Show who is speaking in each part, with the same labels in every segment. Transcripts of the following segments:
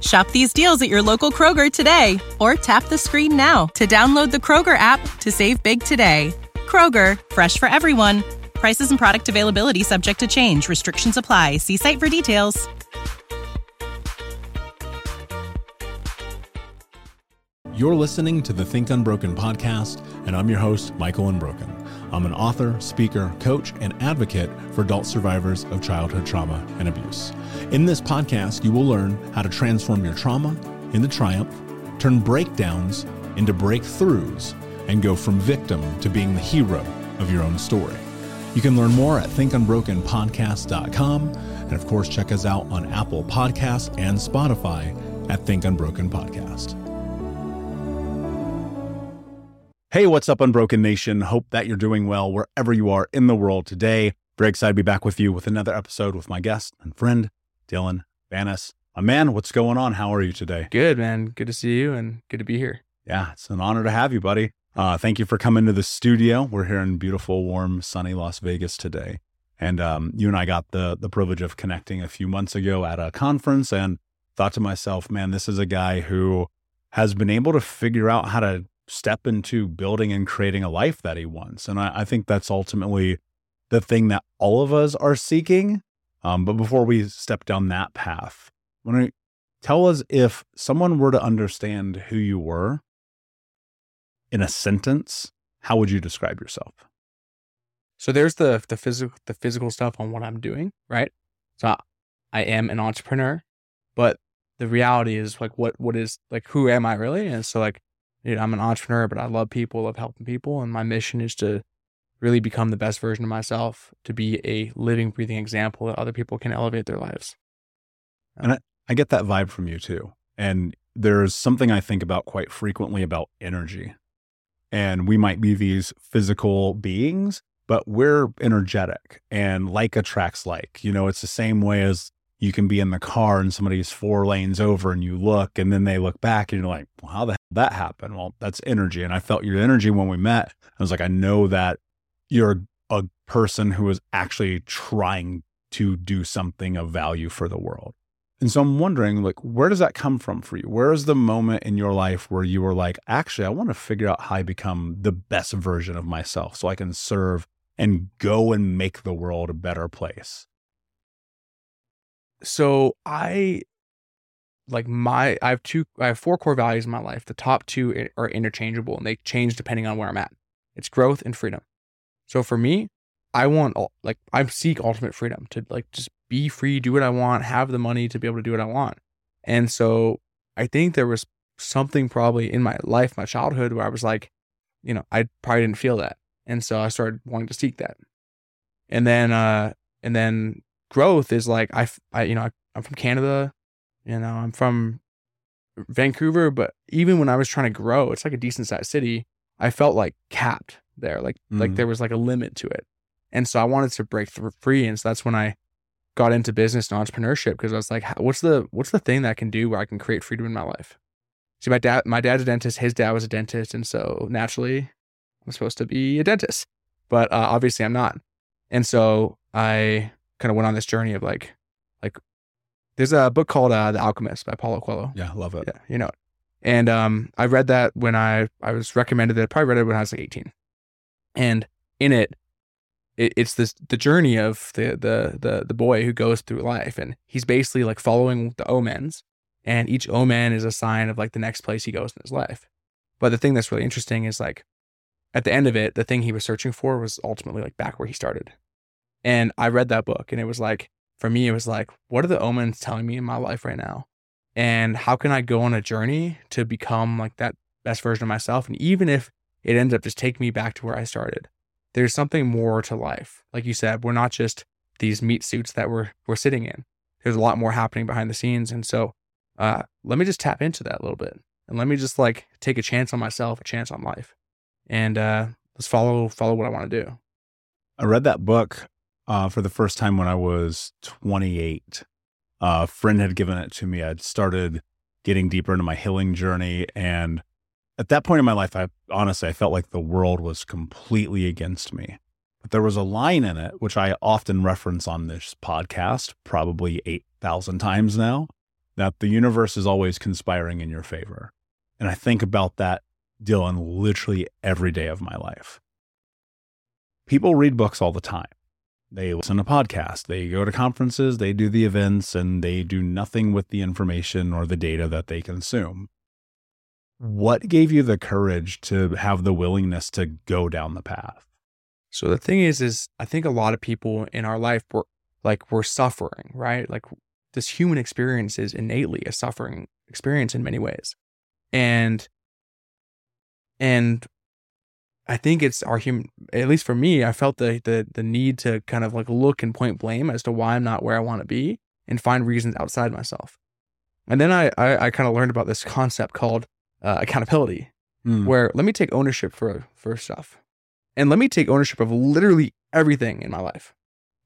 Speaker 1: Shop these deals at your local Kroger today or tap the screen now to download the Kroger app to save big today. Kroger, fresh for everyone. Prices and product availability subject to change. Restrictions apply. See site for details.
Speaker 2: You're listening to the Think Unbroken podcast, and I'm your host, Michael Unbroken. I'm an author, speaker, coach, and advocate for adult survivors of childhood trauma and abuse. In this podcast, you will learn how to transform your trauma into triumph, turn breakdowns into breakthroughs, and go from victim to being the hero of your own story. You can learn more at thinkunbrokenpodcast.com, and of course, check us out on Apple Podcasts and Spotify at Think Unbroken Podcast. Hey, what's up, Unbroken Nation? Hope that you're doing well wherever you are in the world today. Very excited to be back with you with another episode with my guest and friend, Dylan Vanas. My man, what's going on? How are you today?
Speaker 3: Good, man. Good to see you and good to be here.
Speaker 2: Yeah, it's an honor to have you, buddy. Uh, thank you for coming to the studio. We're here in beautiful, warm, sunny Las Vegas today. And um, you and I got the the privilege of connecting a few months ago at a conference and thought to myself, man, this is a guy who has been able to figure out how to step into building and creating a life that he wants. And I, I think that's ultimately the thing that all of us are seeking. Um, but before we step down that path, want to tell us if someone were to understand who you were, in a sentence, how would you describe yourself?
Speaker 3: So there's the the physical the physical stuff on what I'm doing, right? So I am an entrepreneur, but the reality is like what what is like who am I really? And so like you know, I'm an entrepreneur, but I love people, love helping people, and my mission is to really become the best version of myself, to be a living, breathing example that other people can elevate their lives.
Speaker 2: And I, I get that vibe from you too. And there's something I think about quite frequently about energy. And we might be these physical beings, but we're energetic and like attracts like. You know, it's the same way as you can be in the car and somebody's four lanes over and you look and then they look back and you're like, well, how the hell that happened? Well, that's energy. And I felt your energy when we met. I was like, I know that you're a person who is actually trying to do something of value for the world. And so I'm wondering, like, where does that come from for you? Where is the moment in your life where you were like, actually, I want to figure out how I become the best version of myself so I can serve and go and make the world a better place?
Speaker 3: So I like my I have two I have four core values in my life. The top two are interchangeable and they change depending on where I'm at. It's growth and freedom. So for me, I want like I seek ultimate freedom to like just be free, do what I want, have the money to be able to do what I want. And so I think there was something probably in my life, my childhood, where I was like, you know, I probably didn't feel that. And so I started wanting to seek that. And then, uh, and then growth is like, I, I you know, I, I'm from Canada, you know, I'm from Vancouver, but even when I was trying to grow, it's like a decent sized city. I felt like capped there, like, mm. like there was like a limit to it. And so I wanted to break free. And so that's when I got into business and entrepreneurship because I was like, what's the what's the thing that I can do where I can create freedom in my life? See, my dad my dad's a dentist, his dad was a dentist, and so naturally I'm supposed to be a dentist, but uh, obviously I'm not. And so I kind of went on this journey of like, like there's a book called uh, The Alchemist by Paulo Coelho.
Speaker 2: Yeah, love it.
Speaker 3: Yeah, you know it. And um, I read that when I I was recommended it. I probably read it when I was like 18, and in it it, it's this the journey of the the the the boy who goes through life, and he's basically like following the omens, and each omen is a sign of like the next place he goes in his life. But the thing that's really interesting is like at the end of it, the thing he was searching for was ultimately like back where he started. And I read that book, and it was like for me, it was like, what are the omens telling me in my life right now? And how can I go on a journey to become like that best version of myself? And even if it ends up just taking me back to where I started, there's something more to life. Like you said, we're not just these meat suits that we're we're sitting in. There's a lot more happening behind the scenes, and so uh, let me just tap into that a little bit, and let me just like take a chance on myself, a chance on life, and uh, let's follow follow what I want to do.
Speaker 2: I read that book uh, for the first time when I was 28. a friend had given it to me. I'd started getting deeper into my healing journey, and at that point in my life, I honestly, I felt like the world was completely against me. But there was a line in it, which I often reference on this podcast, probably 8,000 times now, that the universe is always conspiring in your favor. And I think about that, Dylan, literally every day of my life. People read books all the time. They listen to podcasts, they go to conferences, they do the events, and they do nothing with the information or the data that they consume what gave you the courage to have the willingness to go down the path?
Speaker 3: So the thing is, is I think a lot of people in our life were like we're suffering, right? Like this human experience is innately a suffering experience in many ways, and and I think it's our human. At least for me, I felt the the the need to kind of like look and point blame as to why I'm not where I want to be, and find reasons outside myself. And then I I, I kind of learned about this concept called uh, accountability, mm. where let me take ownership for for stuff, and let me take ownership of literally everything in my life.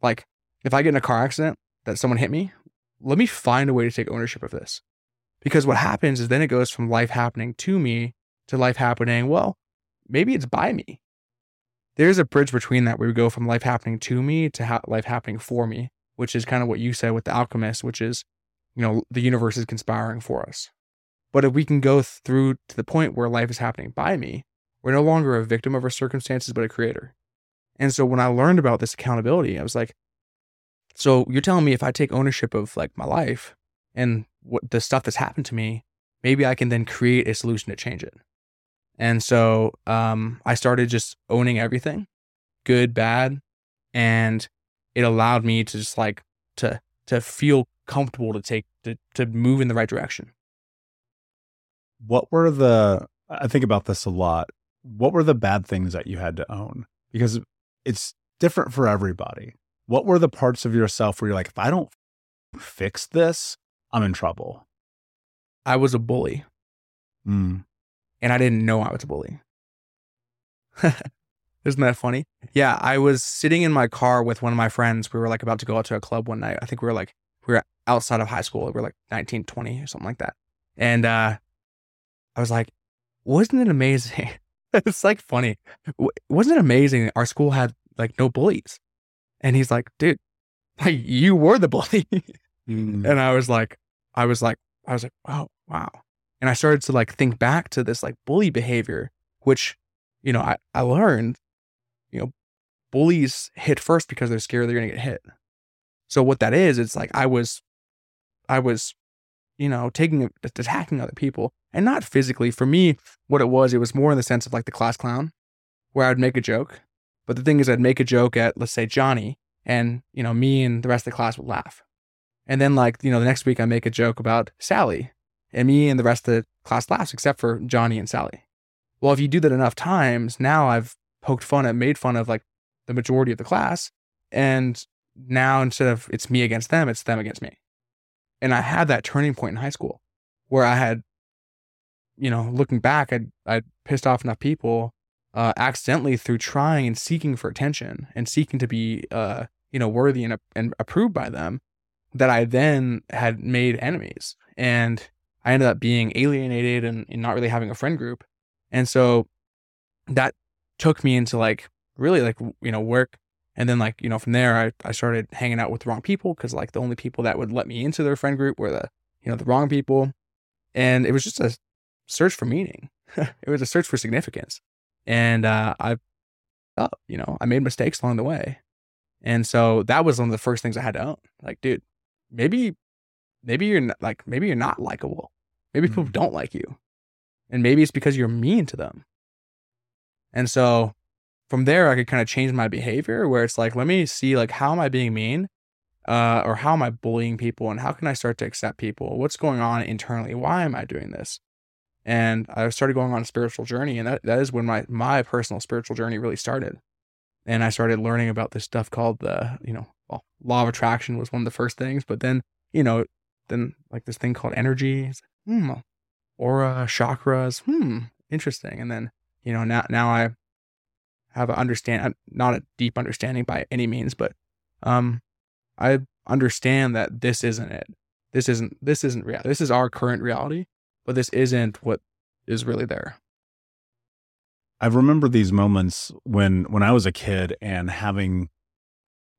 Speaker 3: Like if I get in a car accident that someone hit me, let me find a way to take ownership of this, because what happens is then it goes from life happening to me to life happening. Well, maybe it's by me. There's a bridge between that where we go from life happening to me to ha- life happening for me, which is kind of what you said with the alchemist, which is, you know, the universe is conspiring for us. But if we can go through to the point where life is happening by me, we're no longer a victim of our circumstances, but a creator. And so when I learned about this accountability, I was like, so you're telling me if I take ownership of like my life and what the stuff that's happened to me, maybe I can then create a solution to change it. And so um, I started just owning everything, good, bad, and it allowed me to just like to to feel comfortable to take to to move in the right direction.
Speaker 2: What were the I think about this a lot. What were the bad things that you had to own? Because it's different for everybody. What were the parts of yourself where you're like, if I don't fix this, I'm in trouble?
Speaker 3: I was a bully.
Speaker 2: Mm.
Speaker 3: And I didn't know I was a bully. Isn't that funny? Yeah, I was sitting in my car with one of my friends. We were like about to go out to a club one night. I think we were like we were outside of high school. We were like 19, 20 or something like that. And uh I was like, wasn't it amazing? it's like funny. Wasn't it amazing? Our school had like no bullies. And he's like, dude, like you were the bully. mm. And I was like, I was like, I was like, wow, wow. And I started to like think back to this like bully behavior, which, you know, I, I learned, you know, bullies hit first because they're scared they're gonna get hit. So what that is, it's like I was, I was, you know, taking attacking other people and not physically. For me, what it was, it was more in the sense of like the class clown, where I'd make a joke. But the thing is, I'd make a joke at, let's say, Johnny, and, you know, me and the rest of the class would laugh. And then, like, you know, the next week I make a joke about Sally, and me and the rest of the class laughs, except for Johnny and Sally. Well, if you do that enough times, now I've poked fun at, made fun of like the majority of the class. And now instead of it's me against them, it's them against me. And I had that turning point in high school where I had you know, looking back, I'd, I'd pissed off enough people uh, accidentally through trying and seeking for attention and seeking to be, uh, you know, worthy and, and approved by them that I then had made enemies. And I ended up being alienated and, and not really having a friend group. And so that took me into like really like, you know, work. And then like, you know, from there, I, I started hanging out with the wrong people because like the only people that would let me into their friend group were the, you know, the wrong people. And it was just a search for meaning. it was a search for significance. And uh, I, oh, you know, I made mistakes along the way. And so that was one of the first things I had to own. Like, dude, maybe, maybe you're not, like, maybe you're not likable. Maybe people mm-hmm. don't like you. And maybe it's because you're mean to them. And so from there, I could kind of change my behavior where it's like, let me see, like, how am I being mean? Uh, or how am I bullying people? And how can I start to accept people? What's going on internally? Why am I doing this? and I started going on a spiritual journey, and that, that is when my my personal spiritual journey really started. And I started learning about this stuff called the you know well, law of attraction was one of the first things, but then you know then like this thing called energy, hmm, aura, chakras, hmm, interesting. And then you know now now I have an understand not a deep understanding by any means, but um I understand that this isn't it. This isn't this isn't real. This is our current reality but this isn't what is really there.
Speaker 2: I remember these moments when when I was a kid and having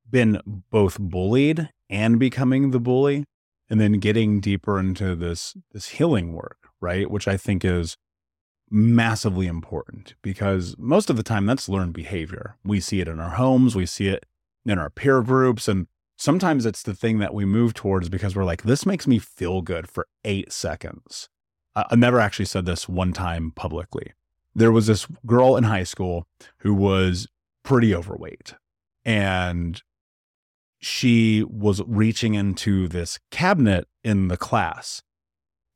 Speaker 2: been both bullied and becoming the bully and then getting deeper into this this healing work, right? Which I think is massively important because most of the time that's learned behavior. We see it in our homes, we see it in our peer groups and sometimes it's the thing that we move towards because we're like this makes me feel good for 8 seconds. I never actually said this one time publicly. There was this girl in high school who was pretty overweight and she was reaching into this cabinet in the class.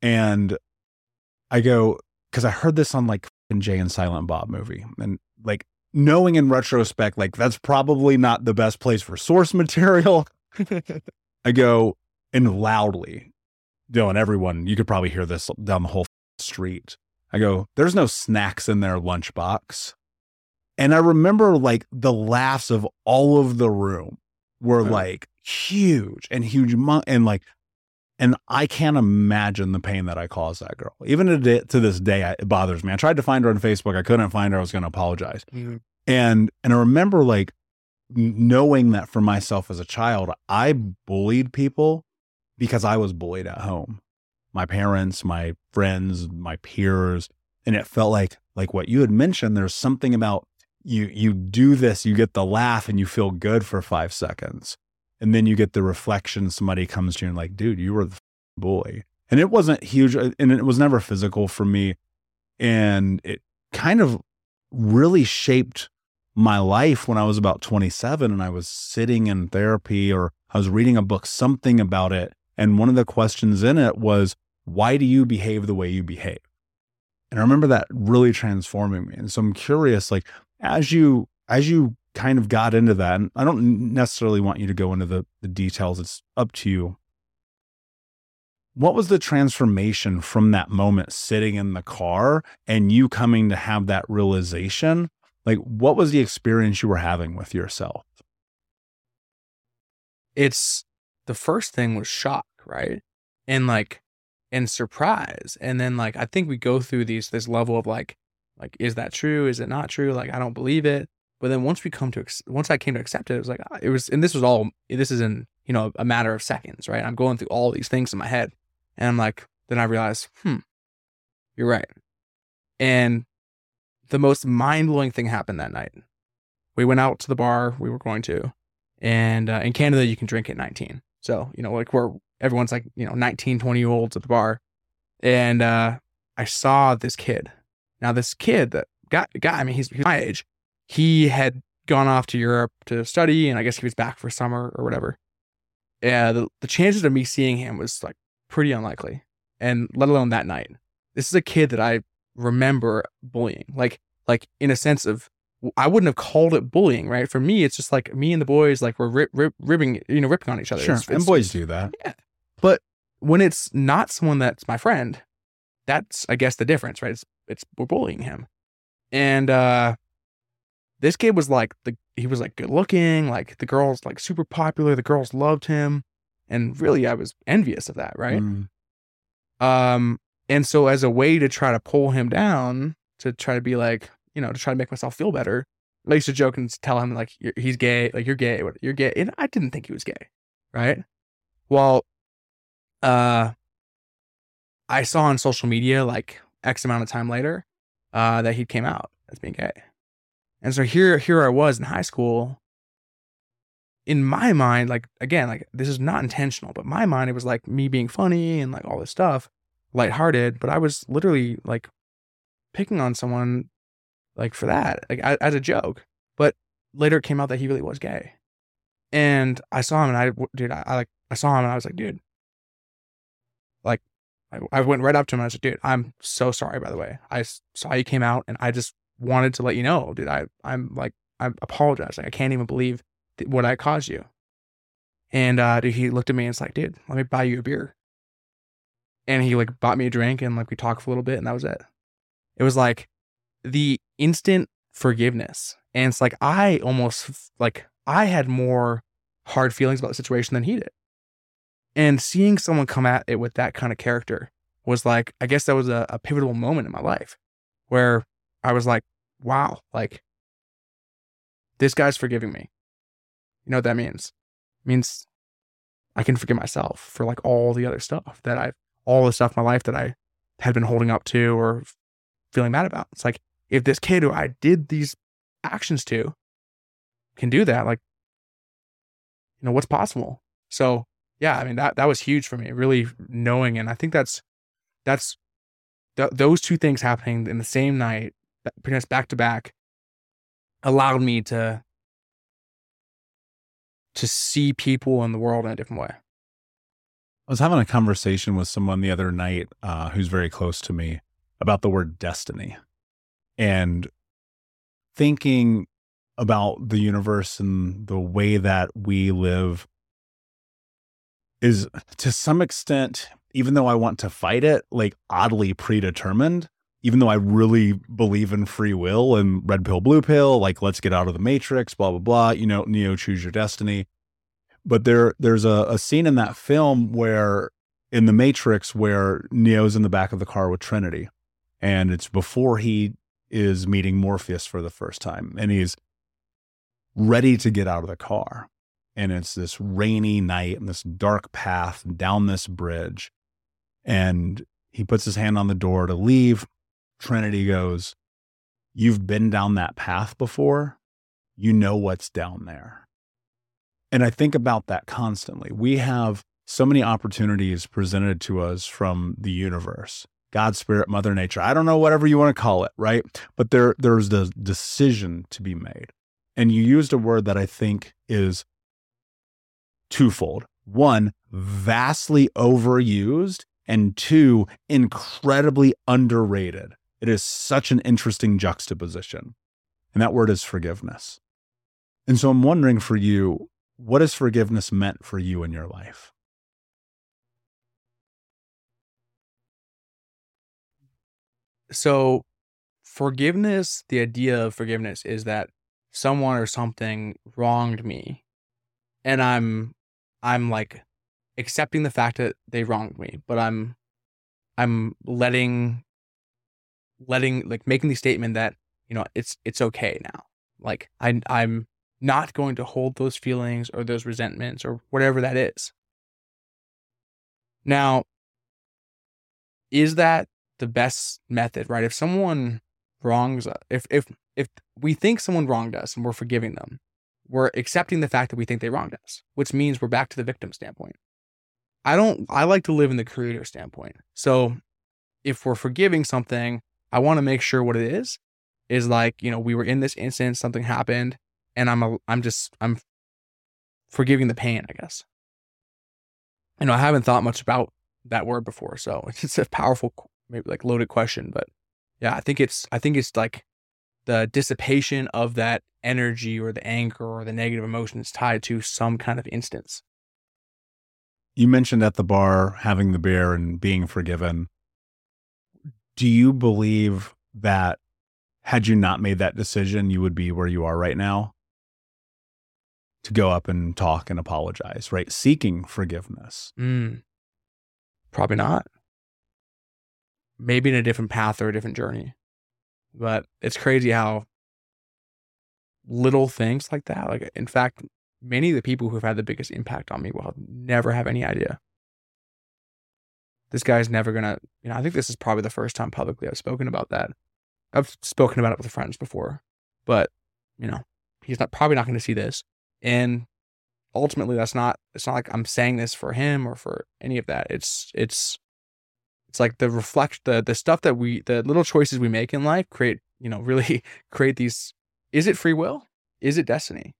Speaker 2: And I go, because I heard this on like Jay and Silent Bob movie. And like knowing in retrospect, like that's probably not the best place for source material. I go, and loudly, Dylan, everyone, you could probably hear this down the whole street. I go, there's no snacks in their lunchbox. And I remember like the laughs of all of the room were like huge and huge. And like, and I can't imagine the pain that I caused that girl. Even to this day, it bothers me. I tried to find her on Facebook. I couldn't find her. I was going to apologize. Mm-hmm. And, and I remember like knowing that for myself as a child, I bullied people because I was bullied at home. My parents, my friends, my peers, and it felt like like what you had mentioned there's something about you you do this, you get the laugh and you feel good for 5 seconds. And then you get the reflection somebody comes to you and like, "Dude, you were the bully." And it wasn't huge uh, and it was never physical for me and it kind of really shaped my life when I was about 27 and I was sitting in therapy or I was reading a book, something about it. And one of the questions in it was, why do you behave the way you behave? And I remember that really transforming me. And so I'm curious, like, as you, as you kind of got into that, and I don't necessarily want you to go into the, the details, it's up to you. What was the transformation from that moment sitting in the car and you coming to have that realization? Like, what was the experience you were having with yourself?
Speaker 3: It's the first thing was shock, right? And like, and surprise. And then like, I think we go through these, this level of like, like, is that true? Is it not true? Like, I don't believe it. But then once we come to, once I came to accept it, it was like, it was, and this was all, this is in, you know, a matter of seconds, right? I'm going through all these things in my head. And I'm like, then I realized, hmm, you're right. And the most mind blowing thing happened that night. We went out to the bar we were going to, and uh, in Canada, you can drink at 19. So, you know, like where everyone's like, you know, 19, 20 year olds at the bar. And uh, I saw this kid. Now, this kid that got, guy, I mean, he's, he's my age. He had gone off to Europe to study, and I guess he was back for summer or whatever. Yeah, the, the chances of me seeing him was like pretty unlikely, and let alone that night. This is a kid that I remember bullying, like like in a sense of I wouldn't have called it bullying, right? For me, it's just like me and the boys, like we're rip, rip, ribbing, you know, ripping on each other.
Speaker 2: Sure,
Speaker 3: It's-
Speaker 2: and
Speaker 3: it's-
Speaker 2: boys do that.
Speaker 3: yeah. But when it's not someone that's my friend, that's I guess the difference, right? It's it's we're bullying him. And uh this kid was like the he was like good looking, like the girls like super popular, the girls loved him. And really I was envious of that, right?
Speaker 2: Mm,
Speaker 3: Um and so as a way to try to pull him down, to try to be like, you know, to try to make myself feel better, I used to joke and tell him like you're, he's gay, like you're gay, what- you're gay, and I didn't think he was gay, right? Well, uh, I saw on social media like X amount of time later, uh, that he came out as being gay, and so here, here I was in high school. In my mind, like again, like this is not intentional, but my mind it was like me being funny and like all this stuff, lighthearted, but I was literally like picking on someone like for that, like as a joke. But later it came out that he really was gay, and I saw him, and I, dude, I, I like, I saw him, and I was like, dude, I, I went right up to him, and I like, dude, I'm so sorry, by the way. I saw you came out, and I just wanted to let you know, dude. I, I'm like, I apologize. Like, I can't even believe th- what I caused you. And uh, dude, he looked at me and was like, dude, let me buy you a beer. And he like bought me a drink, and like we talked for a little bit, and that was it. It was like the instant forgiveness. And it's like I almost like I had more hard feelings about the situation than he did. And seeing someone come at it with that kind of character was like, I guess that was a, a pivotal moment in my life where I was like, wow, like this guy's forgiving me. You know what that means? It means I can forgive myself for like all the other stuff that I've, all the stuff in my life that I had been holding up to or feeling mad about. It's like, if this kid who I did these actions to can do that, like, you know, what's possible? So yeah, I mean that that was huge for me, really knowing, and I think that's that's th- those two things happening in the same night, pretty much back to back, allowed me to to see people in the world in a different way.
Speaker 2: I was having a conversation with someone the other night uh, who's very close to me about the word destiny and thinking about the universe and the way that we live is to some extent, even though I want to fight it, like oddly predetermined. Even though I really believe in free will and red pill, blue pill, like let's get out of the matrix, blah blah blah. You know, Neo, choose your destiny but there there's a, a scene in that film where in the matrix where neo's in the back of the car with trinity and it's before he is meeting morpheus for the first time and he's ready to get out of the car and it's this rainy night and this dark path down this bridge and he puts his hand on the door to leave trinity goes you've been down that path before you know what's down there and I think about that constantly. We have so many opportunities presented to us from the universe. God, Spirit, Mother Nature. I don't know, whatever you want to call it, right? But there, there's the decision to be made. And you used a word that I think is twofold. One, vastly overused, and two, incredibly underrated. It is such an interesting juxtaposition. And that word is forgiveness. And so I'm wondering for you, what has forgiveness meant for you in your life?
Speaker 3: So, forgiveness, the idea of forgiveness is that someone or something wronged me and I'm I'm like accepting the fact that they wronged me, but I'm I'm letting letting like making the statement that, you know, it's it's okay now. Like I I'm not going to hold those feelings or those resentments or whatever that is. Now, is that the best method, right? If someone wrongs us, if if if we think someone wronged us and we're forgiving them, we're accepting the fact that we think they wronged us, which means we're back to the victim standpoint. I don't I like to live in the creator standpoint. So if we're forgiving something, I want to make sure what it is is like, you know, we were in this instance, something happened, and I'm a, I'm just I'm forgiving the pain, I guess. You know, I haven't thought much about that word before, so it's a powerful maybe like loaded question, but yeah, I think it's I think it's like the dissipation of that energy or the anger or the negative emotions tied to some kind of instance.
Speaker 2: You mentioned at the bar having the beer and being forgiven. Do you believe that had you not made that decision, you would be where you are right now? To go up and talk and apologize, right? Seeking forgiveness.
Speaker 3: Mm, probably not maybe in a different path or a different journey. But it's crazy how little things like that, like in fact, many of the people who've had the biggest impact on me will never have any idea. This guy's never gonna, you know, I think this is probably the first time publicly I've spoken about that. I've spoken about it with friends before, but you know, he's not probably not going to see this. And ultimately, that's not. It's not like I'm saying this for him or for any of that. It's it's it's like the reflect the the stuff that we the little choices we make in life create you know really create these is it free will? Is it destiny?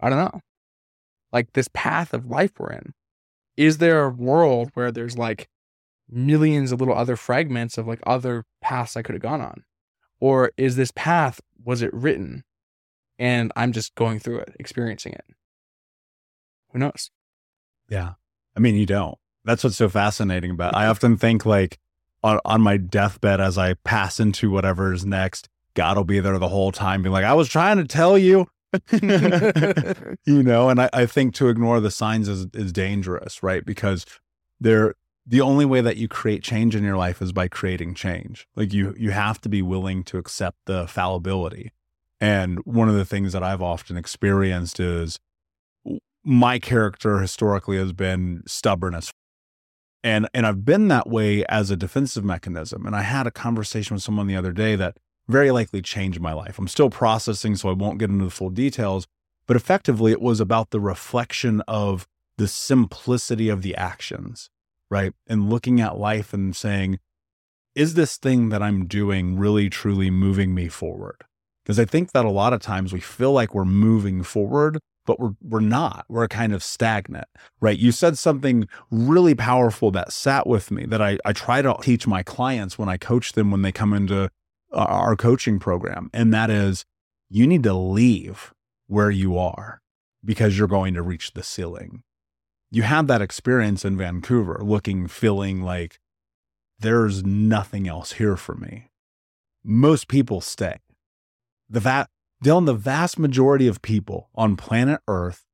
Speaker 3: I don't know. Like this path of life we're in. Is there a world where there's like millions of little other fragments of like other paths i could have gone on? Or is this path was it written? And i'm just going through it experiencing it. Who knows?
Speaker 2: Yeah. I mean you don't that's what's so fascinating about. It. I mm-hmm. often think like on, on my deathbed as I pass into whatever's next, God will be there the whole time, being like, "I was trying to tell you." you know, and I, I think to ignore the signs is is dangerous, right? Because they're the only way that you create change in your life is by creating change. Like you you have to be willing to accept the fallibility. And one of the things that I've often experienced is my character historically has been stubborn as and and I've been that way as a defensive mechanism. And I had a conversation with someone the other day that very likely changed my life. I'm still processing, so I won't get into the full details. But effectively, it was about the reflection of the simplicity of the actions, right? And looking at life and saying, is this thing that I'm doing really truly moving me forward? Because I think that a lot of times we feel like we're moving forward, but we're we're not. We're kind of stagnant, right? You said something really powerful that sat with me that I I try to teach my clients when I coach them when they come into our coaching program, and that is you need to leave where you are because you're going to reach the ceiling. You had that experience in Vancouver, looking, feeling like there's nothing else here for me. Most people stay. The va- Dylan, the vast majority of people on planet Earth,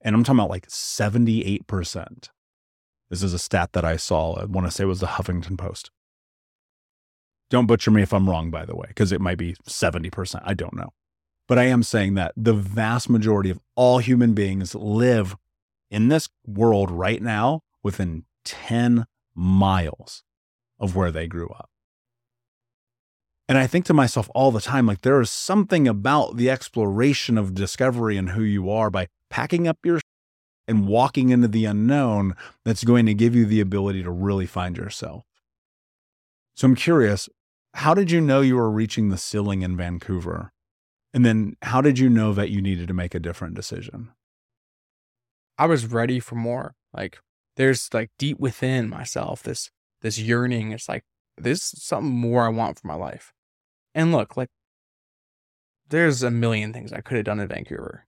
Speaker 2: and I'm talking about like 78%. This is a stat that I saw. Uh, I want to say it was the Huffington Post. Don't butcher me if I'm wrong, by the way, because it might be 70%. I don't know. But I am saying that the vast majority of all human beings live in this world right now within 10 miles of where they grew up. And I think to myself all the time, like there is something about the exploration of discovery and who you are by packing up your and walking into the unknown that's going to give you the ability to really find yourself. So I'm curious, how did you know you were reaching the ceiling in Vancouver? And then how did you know that you needed to make a different decision?
Speaker 3: I was ready for more. Like there's like deep within myself this this yearning. It's like there's something more I want for my life. And look, like there's a million things I could have done in Vancouver.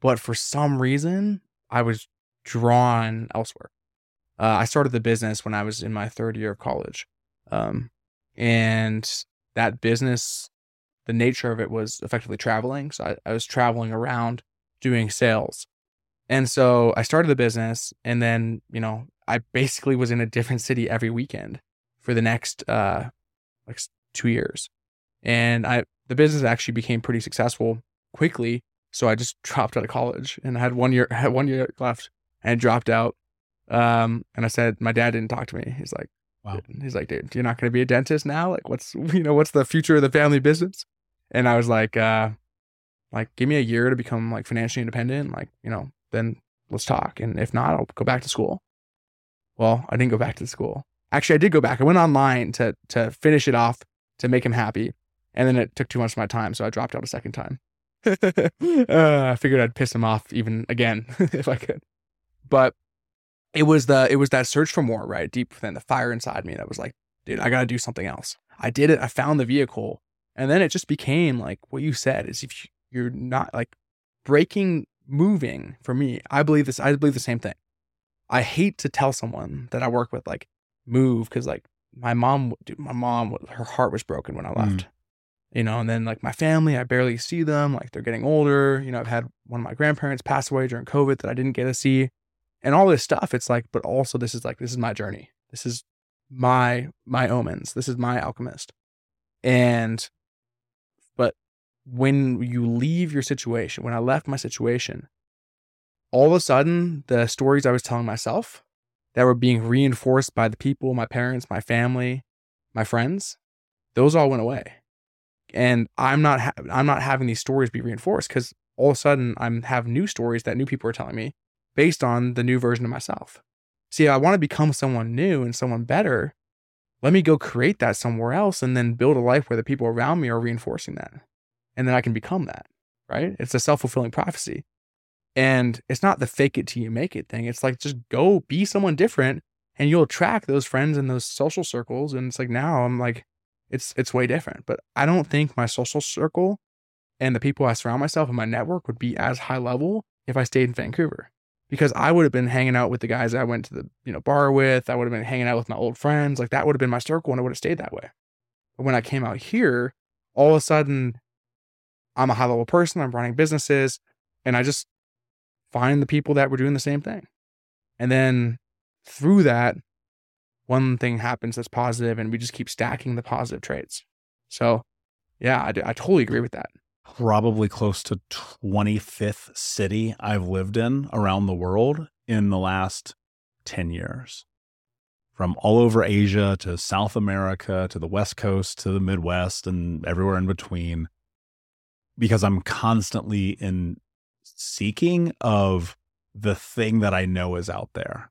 Speaker 3: But for some reason, I was drawn elsewhere. Uh, I started the business when I was in my third year of college. Um, and that business, the nature of it was effectively traveling. So I, I was traveling around doing sales. And so I started the business and then, you know, I basically was in a different city every weekend for the next uh like 2 years. And I the business actually became pretty successful quickly, so I just dropped out of college and I had one year had one year left and dropped out. Um and I said my dad didn't talk to me. He's like
Speaker 2: Wow.
Speaker 3: He's like, dude, you're not going to be a dentist now? Like, what's, you know, what's the future of the family business? And I was like, uh, like, give me a year to become like financially independent. Like, you know, then let's talk. And if not, I'll go back to school. Well, I didn't go back to school. Actually, I did go back. I went online to, to finish it off to make him happy. And then it took too much of my time. So I dropped out a second time. uh, I figured I'd piss him off even again if I could. But it was the it was that search for more, right? Deep within the fire inside me that was like, dude, I gotta do something else. I did it, I found the vehicle. And then it just became like what you said is if you're not like breaking moving for me, I believe this, I believe the same thing. I hate to tell someone that I work with, like, move, because like my mom, dude, my mom, her heart was broken when I left.
Speaker 2: Mm.
Speaker 3: You know, and then like my family, I barely see them. Like they're getting older. You know, I've had one of my grandparents pass away during COVID that I didn't get to see and all this stuff it's like but also this is like this is my journey this is my my omens this is my alchemist and but when you leave your situation when i left my situation all of a sudden the stories i was telling myself that were being reinforced by the people my parents my family my friends those all went away and i'm not ha- i'm not having these stories be reinforced because all of a sudden i'm have new stories that new people are telling me based on the new version of myself. See, I want to become someone new and someone better. Let me go create that somewhere else and then build a life where the people around me are reinforcing that. And then I can become that, right? It's a self fulfilling prophecy. And it's not the fake it till you make it thing. It's like just go be someone different and you'll attract those friends and those social circles. And it's like now I'm like, it's it's way different. But I don't think my social circle and the people I surround myself and my network would be as high level if I stayed in Vancouver because I would have been hanging out with the guys I went to the you know bar with. I would have been hanging out with my old friends. Like that would have been my circle, and I would have stayed that way. But when I came out here, all of a sudden, I'm a high level person. I'm running businesses, and I just find the people that were doing the same thing, and then through that, one thing happens that's positive, and we just keep stacking the positive traits. So, yeah, I, I totally agree with that
Speaker 2: probably close to 25th city I've lived in around the world in the last 10 years. From all over Asia to South America to the West Coast to the Midwest and everywhere in between. Because I'm constantly in seeking of the thing that I know is out there.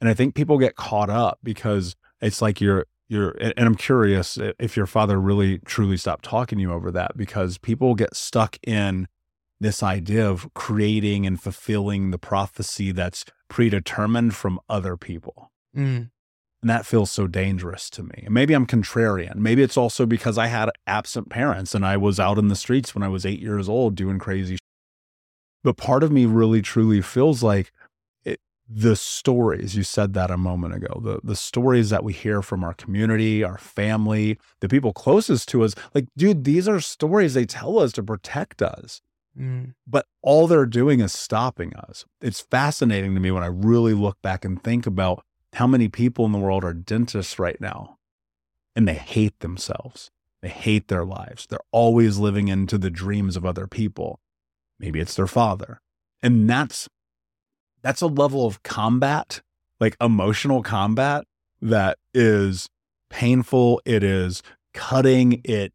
Speaker 2: And I think people get caught up because it's like you're you're and i'm curious if your father really truly stopped talking to you over that because people get stuck in this idea of creating and fulfilling the prophecy that's predetermined from other people.
Speaker 3: Mm.
Speaker 2: and that feels so dangerous to me. And maybe i'm contrarian. Maybe it's also because i had absent parents and i was out in the streets when i was eight years old doing crazy sh- but part of me really truly feels like the stories you said that a moment ago the the stories that we hear from our community our family the people closest to us like dude these are stories they tell us to protect us.
Speaker 3: Mm.
Speaker 2: but all they're doing is stopping us. It's fascinating to me when i really look back and think about how many people in the world are dentists right now and they hate themselves. They hate their lives. They're always living into the dreams of other people. Maybe it's their father. And that's that's a level of combat, like emotional combat, that is painful. It is cutting. It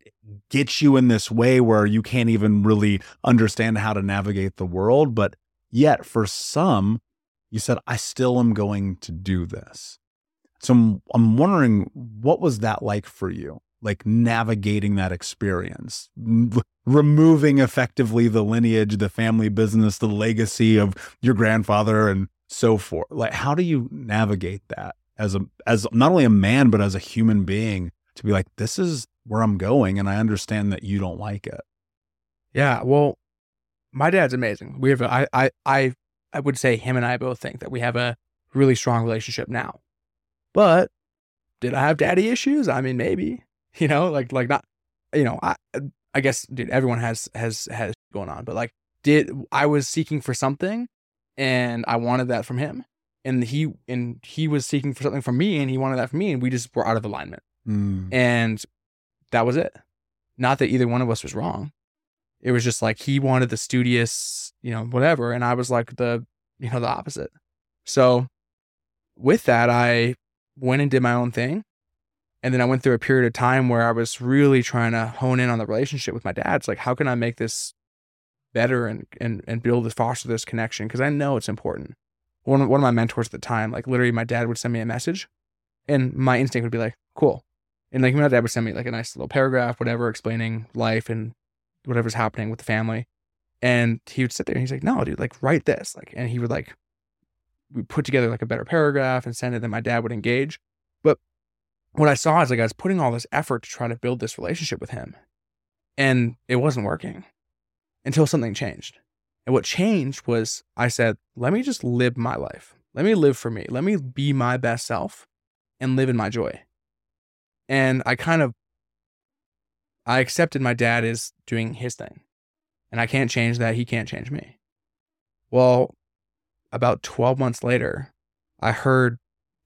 Speaker 2: gets you in this way where you can't even really understand how to navigate the world. But yet, for some, you said, I still am going to do this. So I'm, I'm wondering what was that like for you? Like navigating that experience, removing effectively the lineage, the family business, the legacy of your grandfather and so forth. Like how do you navigate that as a as not only a man but as a human being to be like this is where I'm going and I understand that you don't like it.
Speaker 3: Yeah, well, my dad's amazing. We have a, I I I I would say him and I both think that we have a really strong relationship now. But did I have daddy issues? I mean, maybe. You know, like like not you know, I I guess dude, everyone has has has going on, but like did I was seeking for something and I wanted that from him. And he and he was seeking for something from me and he wanted that from me and we just were out of alignment.
Speaker 2: Mm.
Speaker 3: And that was it. Not that either one of us was wrong. It was just like he wanted the studious, you know, whatever. And I was like the, you know, the opposite. So with that, I went and did my own thing. And then I went through a period of time where I was really trying to hone in on the relationship with my dad. It's like, how can I make this better and and and build this foster this connection? Because I know it's important. One one of my mentors at the time, like literally my dad would send me a message and my instinct would be like, cool. And like my dad would send me like a nice little paragraph, whatever, explaining life and whatever's happening with the family. And he would sit there and he's like, no, dude, like write this. Like, and he would like, we put together like a better paragraph and send it. Then my dad would engage. What I saw is like I was putting all this effort to try to build this relationship with him. And it wasn't working until something changed. And what changed was I said, let me just live my life. Let me live for me. Let me be my best self and live in my joy. And I kind of I accepted my dad is doing his thing. And I can't change that. He can't change me. Well, about 12 months later, I heard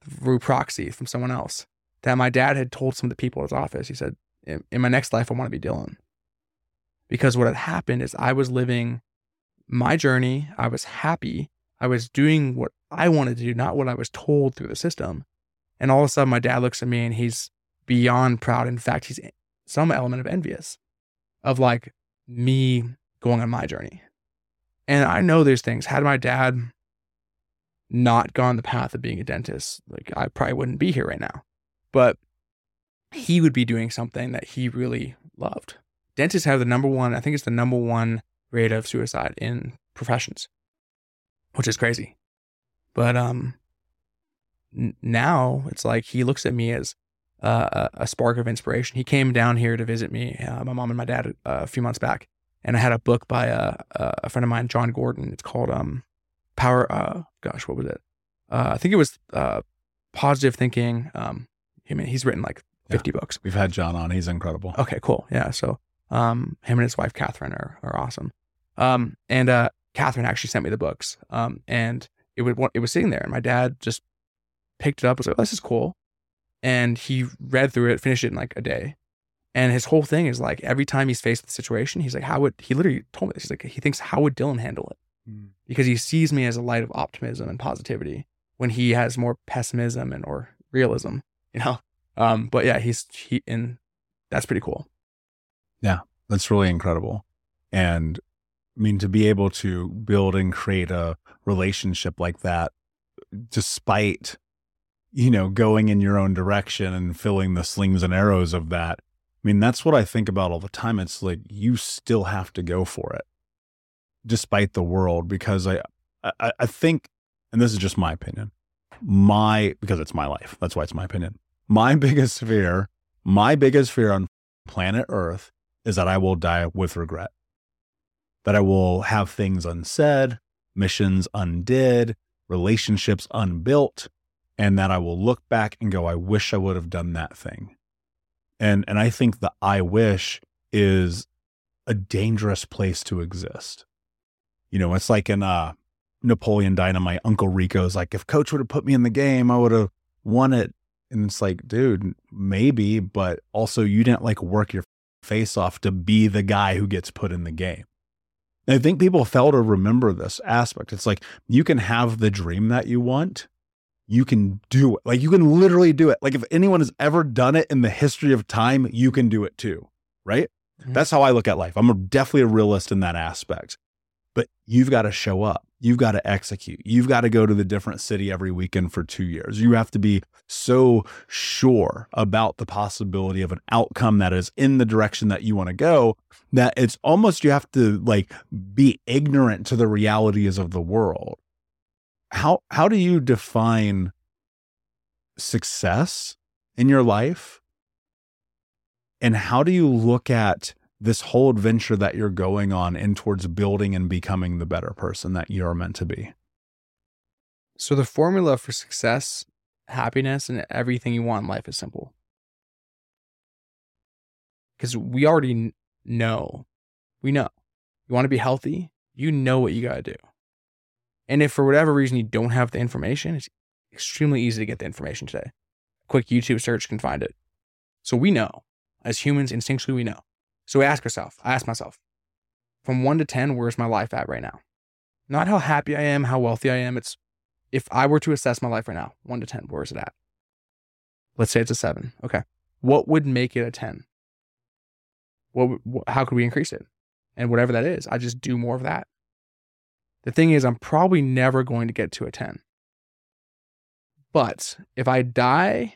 Speaker 3: through proxy from someone else that my dad had told some of the people at his office. He said, in, in my next life, I want to be Dylan. Because what had happened is I was living my journey. I was happy. I was doing what I wanted to do, not what I was told through the system. And all of a sudden, my dad looks at me and he's beyond proud. In fact, he's some element of envious of like me going on my journey. And I know there's things. Had my dad not gone the path of being a dentist, like I probably wouldn't be here right now. But he would be doing something that he really loved. Dentists have the number one, I think it's the number one rate of suicide in professions, which is crazy. But um n- now it's like he looks at me as uh, a spark of inspiration. He came down here to visit me, uh, my mom and my dad, uh, a few months back, and I had a book by a, a friend of mine, Jon Gordon. It's called um, Power. Uh, gosh, what was it? Uh, I think it was uh, Positive Thinking. Um, I mean, he's written like fifty yeah. books.
Speaker 2: We've had Jon on. He's incredible.
Speaker 3: Okay, cool. Yeah. So um, him and his wife Catherine are are awesome. Um, and uh, Catherine actually sent me the books. Um, and it would it was sitting there, and my dad just picked it up. Was like, oh, "This is cool." and he read through it, finished it in like a day. And his whole thing is like every time he's faced with a situation, he's like, how would he literally told me this? He's like, he thinks, how would Dylan handle it? Mm. Because he sees me as a light of optimism and positivity when he has more pessimism and or realism, you know? Um, but yeah, he's he and that's pretty cool.
Speaker 2: Yeah, that's really incredible. And I mean, to be able to build and create a relationship like that, despite you know, going in your own direction and filling the slings and arrows of that. I mean, that's what I think about all the time. It's like you still have to go for it despite the world because I, I, I think, and this is just my opinion, my, because it's my life. That's why it's my opinion. My biggest fear, my biggest fear on planet Earth is that I will die with regret, that I will have things unsaid, missions undid, relationships unbuilt, and that I will look back and go, I wish I would have done that thing. And and I think the I wish is a dangerous place to exist. You know, it's like in uh Napoleon Dynamite, Uncle Rico's like, if coach would have put me in the game, I would have won it. And it's like, dude, maybe, but also you didn't like work your face off to be the guy who gets put in the game. And I think people fail to remember this aspect. It's like you can have the dream that you want, you can do it. Like you can literally do it. Like if anyone has ever done it in the history of time, you can do it too. Right. Mm-hmm. That's how I look at life. I'm definitely a realist in that aspect. But you've got to show up. You've got to execute. You've got to go to the different city every weekend for two years. You have to be so sure about the possibility of an outcome that is in the direction that you want to go that it's almost you have to like be ignorant to the realities of the world. How how do you define success in your life? And how do you look at this whole adventure that you're going on in towards building and becoming the better person that you're meant to be?
Speaker 3: So the formula for success, happiness, and everything you want in life is simple. Because we already know, we know. You want to be healthy, you know what you got to do. And if for whatever reason you don't have the information, it's extremely easy to get the information today. A quick YouTube search can find it. So we know, as humans, instinctually, we know. So we ask ourselves, I ask myself, from one to 10, where's my life at right now? Not how happy I am, how wealthy I am. It's if I were to assess my life right now, one to 10, where is it at? Let's say it's a seven. Okay. What would make it a 10? What, how could we increase it? And whatever that is, I just do more of that. The thing is, I'm probably never going to get to a 10. But if I die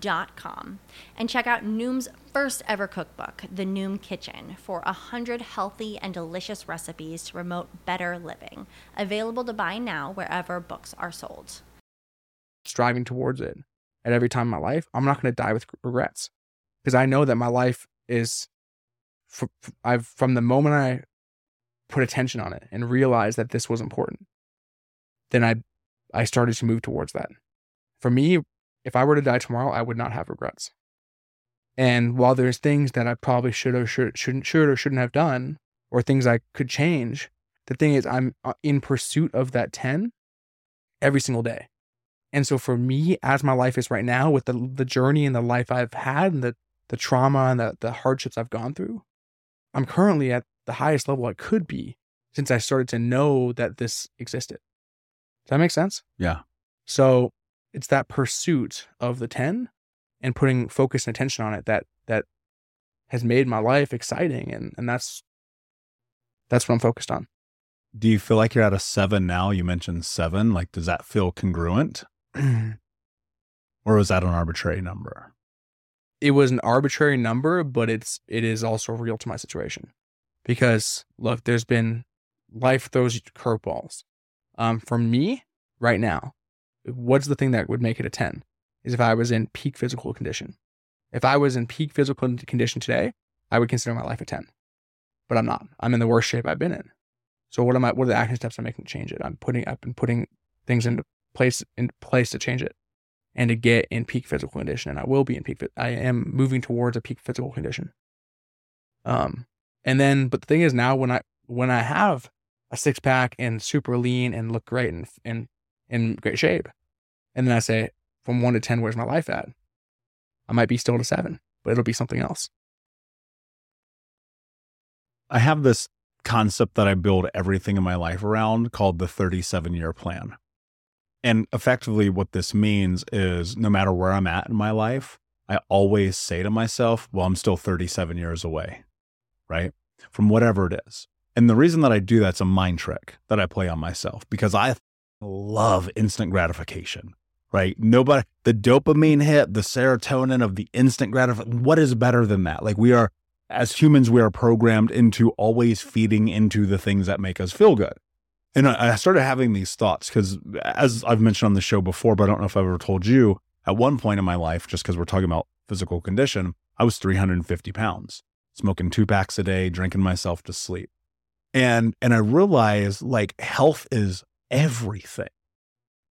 Speaker 4: noom.com and check out Noom's first ever cookbook, The Noom Kitchen, for 100 healthy and delicious recipes to promote better living. Available to buy now wherever books are sold.
Speaker 3: Striving towards it at every time in my life, I'm not going to die with regrets because I know that my life is for, I've from the moment I put attention on it and realized that this was important, then I I started to move towards that. For me, if I were to die tomorrow, I would not have regrets. And while there's things that I probably should or should, shouldn't should or shouldn't have done, or things I could change, the thing is I'm uh, in pursuit of that 10 every single day. And so for me, as my life is right now, with the the journey and the life I've had and the the trauma and the, the hardships I've gone through, I'm currently at the highest level I could be since I started to know that this existed. Does that make sense?
Speaker 2: Yeah.
Speaker 3: So it's that pursuit of the 10 and putting focus and attention on it that that has made my life exciting and and that's that's what I'm focused on.
Speaker 2: Do you feel like you're at a 7 now? You mentioned 7, like does that feel congruent? or was that an arbitrary number?
Speaker 3: It was an arbitrary number, but it's it is also real to my situation. Because look, there's been life throws curveballs. Um, for me right now, what's the thing that would make it a 10 is if I was in peak physical condition. If I was in peak physical condition today, I would consider my life a 10. But I'm not. I'm in the worst shape I've been in. So what am I what are the action steps I'm making to change it? I'm putting I've been putting things into place in place to change it and to get in peak physical condition. And I will be in peak I am moving towards a peak physical condition. Um and then but the thing is now when I when I have a six pack and super lean and look great and and in great shape. And then I say, from one to 10, where's my life at? I might be still at a seven, but it'll be something else.
Speaker 2: I have this concept that I build everything in my life around called the 37 year plan. And effectively, what this means is no matter where I'm at in my life, I always say to myself, well, I'm still 37 years away, right? From whatever it is. And the reason that I do that's a mind trick that I play on myself because I love instant gratification, right? Nobody, the dopamine hit, the serotonin of the instant gratification. What is better than that? Like we are, as humans, we are programmed into always feeding into the things that make us feel good. And I started having these thoughts because, as I've mentioned on the show before, but I don't know if I've ever told you, at one point in my life, just because we're talking about physical condition, I was 350 pounds, smoking two packs a day, drinking myself to sleep. And and I realized like health is everything.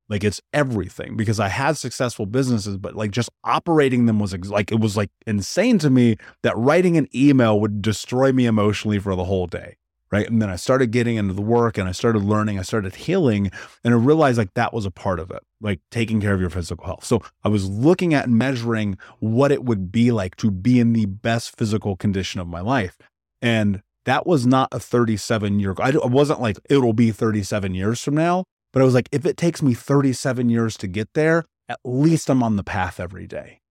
Speaker 2: Like it's everything because I had successful businesses, but like just operating them was ex- like it was like insane to me that writing an email would destroy me emotionally for the whole day. Right. And then I started getting into the work and I started learning, I started healing, and I realized like that was a part of it, like taking care of your physical health. So I was looking at measuring what it would be like to be in the best physical condition of my life. And that was not a 37 year, I wasn't like, it'll be 37 years from now. But I was like, if it takes me 37 years to get there, at least I'm on the path every day.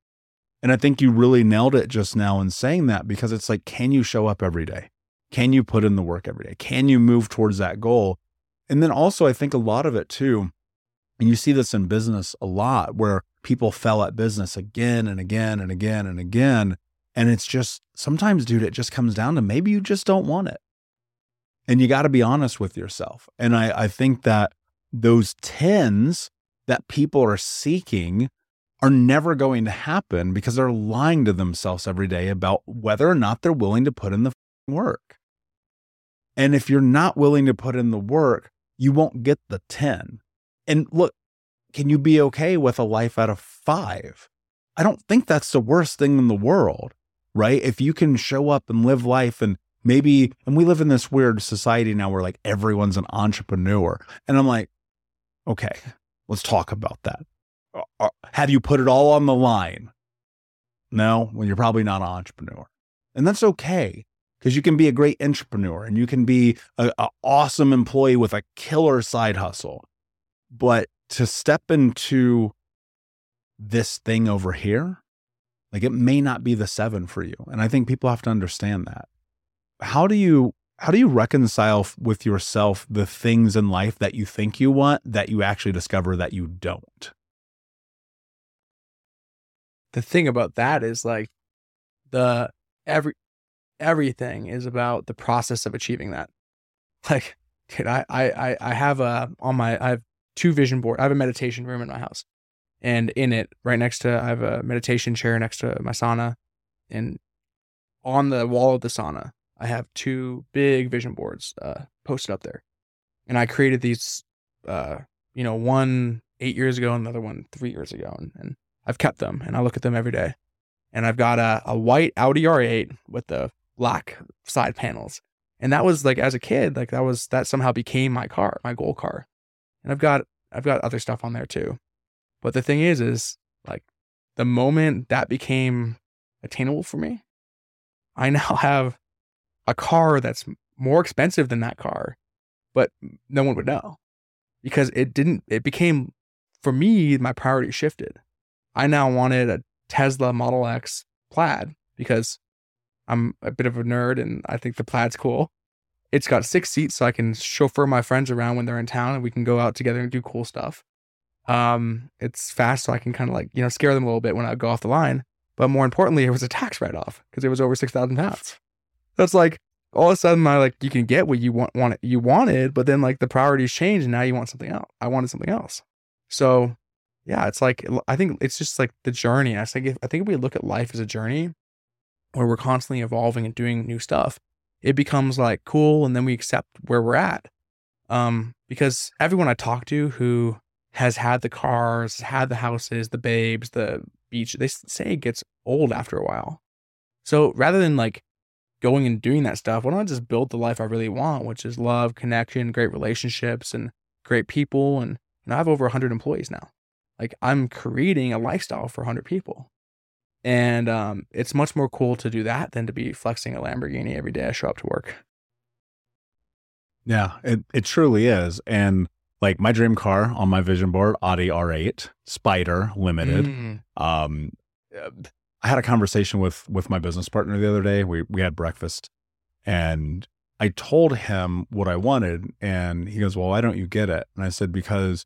Speaker 2: And I think you really nailed it just now in saying that because it's like, can you show up every day? Can you put in the work every day? Can you move towards that goal? And then also, I think a lot of it too, and you see this in business a lot where people fell at business again and again and again and again. And it's just sometimes, dude, it just comes down to maybe you just don't want it. And you got to be honest with yourself. And I, I think that those tens that people are seeking are never going to happen because they're lying to themselves every day about whether or not they're willing to put in the work. And if you're not willing to put in the work, you won't get the 10. And look, can you be okay with a life out of five? I don't think that's the worst thing in the world, right? If you can show up and live life and maybe, and we live in this weird society now where like everyone's an entrepreneur. And I'm like, Okay, let's talk about that. Uh, uh, have you put it all on the line? No, well, you're probably not an entrepreneur. And that's okay because you can be a great entrepreneur and you can be an awesome employee with a killer side hustle. But to step into this thing over here, like it may not be the seven for you. And I think people have to understand that. How do you how do you reconcile with yourself the things in life that you think you want that you actually discover that you don't?
Speaker 3: The thing about that is like the every everything is about the process of achieving that. Like, dude, I I I have a on my I have two vision board. I have a meditation room in my house, and in it, right next to I have a meditation chair next to my sauna, and on the wall of the sauna, I have two big vision boards uh, posted up there, and I created these, uh, you know, one eight years ago, and another one three years ago, and, and I've kept them, and I look at them every day. And I've got a, a white Audi R8 with the black side panels, and that was like as a kid, like that was that somehow became my car, my goal car. And I've got I've got other stuff on there too, but the thing is, is like the moment that became attainable for me, I now have a car that's more expensive than that car, but no one would know because it didn't, it became, for me, my priority shifted. I now wanted a Tesla Model X plaid because I'm a bit of a nerd and I think the plaid's cool. It's got six seats so I can chauffeur my friends around when they're in town and we can go out together and do cool stuff. Um, it's fast so I can kind of like, you know, scare them a little bit when I go off the line. But more importantly, it was a tax write off because it was over 6,000 pounds. That's like all of a sudden I like you can get what you want want you wanted, but then like the priorities change and now you want something else. I wanted something else. So yeah, it's like I think it's just like the journey. I think if, I think if we look at life as a journey where we're constantly evolving and doing new stuff, it becomes like cool and then we accept where we're at. Um, because everyone I talk to who has had the cars, had the houses, the babes, the beach, they say it gets old after a while. So rather than like going and doing that stuff, why don't I just build the life I really want, which is love, connection, great relationships, and great people. And know, I have over 100 employees now. Like I'm creating a lifestyle for 100 people. And um, it's much more cool to do that than to be flexing a Lamborghini every day I show up to work.
Speaker 2: Yeah, it, it truly is. And like my dream car on my vision board, Audi R8, Spyder Limited. Mm. Um, I had a conversation with with my business partner the other day. We we had breakfast, and I told him what I wanted, and he goes, "Well, why don't you get it?" And I said, "Because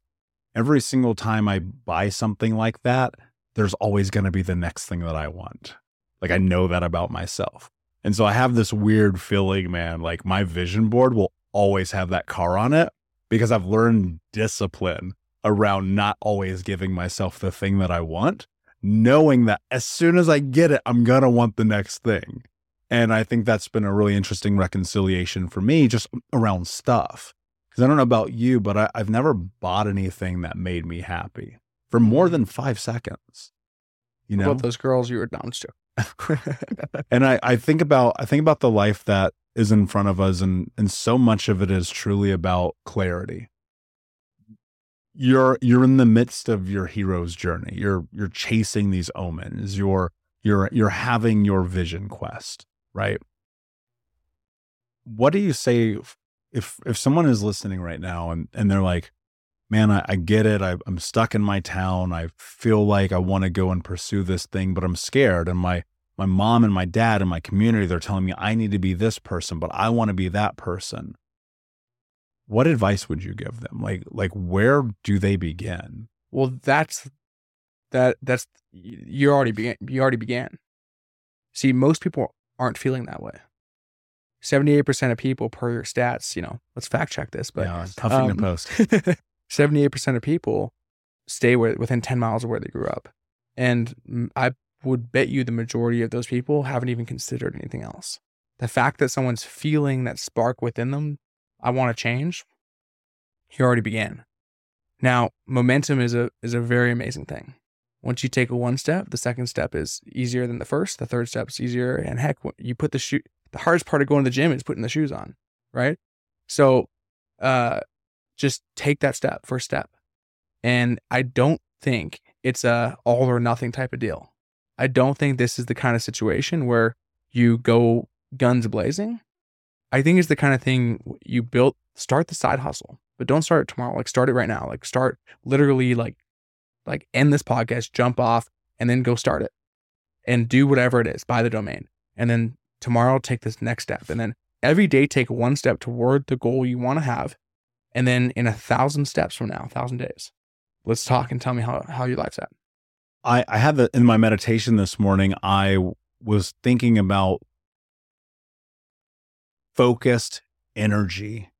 Speaker 2: every single time I buy something like that, there's always going to be the next thing that I want. Like I know that about myself." And so I have this weird feeling, man, like my vision board will always have that car on it because I've learned discipline around not always giving myself the thing that I want knowing that as soon as I get it, I'm going to want the next thing. And I think that's been a really interesting reconciliation for me just around stuff. Because I don't know about you, but I, I've never bought anything that made me happy for more mm. than five seconds. You know,
Speaker 3: about those girls you were down to.
Speaker 2: and I, I think about I think about the life that is in front of us and and so much of it is truly about clarity. You're you're in the midst of your hero's journey. You're you're chasing these omens. You're you're you're having your vision quest right? What do you say if if someone is listening right now and and they're like man i, I get it. I, i'm stuck in my town. I feel like i want to go and pursue this thing but i'm scared and my my mom and my dad and my community they're telling me i need to be this person but i want to be that person. What advice would you give them? Like like where do they begin?
Speaker 3: Well that's that that's you already began you already began. See most people aren't feeling that way. 78% of people per your stats you know let's fact check this but
Speaker 2: yeah, tough thing
Speaker 3: um,
Speaker 2: to post
Speaker 3: 78% of people stay where, within 10 miles of where they grew up. And i would bet you the majority of those people haven't even considered anything else the fact that someone's feeling that spark within them I want to change, he already began. Now, momentum is a is a very amazing thing. Once you take a one step, the second step is easier than the first. The third step is easier. And heck, you put the shoe. The hardest part of going to the gym is putting the shoes on, right? So, uh, just take that step, first step. And I don't think it's a all or nothing type of deal. I don't think this is the kind of situation where you go guns blazing I think it's the kind of thing you build, start the side hustle, but don't start it tomorrow. Like start it right now. Like start literally like, like end this podcast, jump off and then go start it and do whatever it is, buy the domain. And then tomorrow take this next step. And then every day take one step toward the goal you want to have. And then in a thousand steps from now, a thousand days, let's talk and tell me how, how your life's at.
Speaker 2: I, I had the in my meditation this morning, I was thinking about focused energy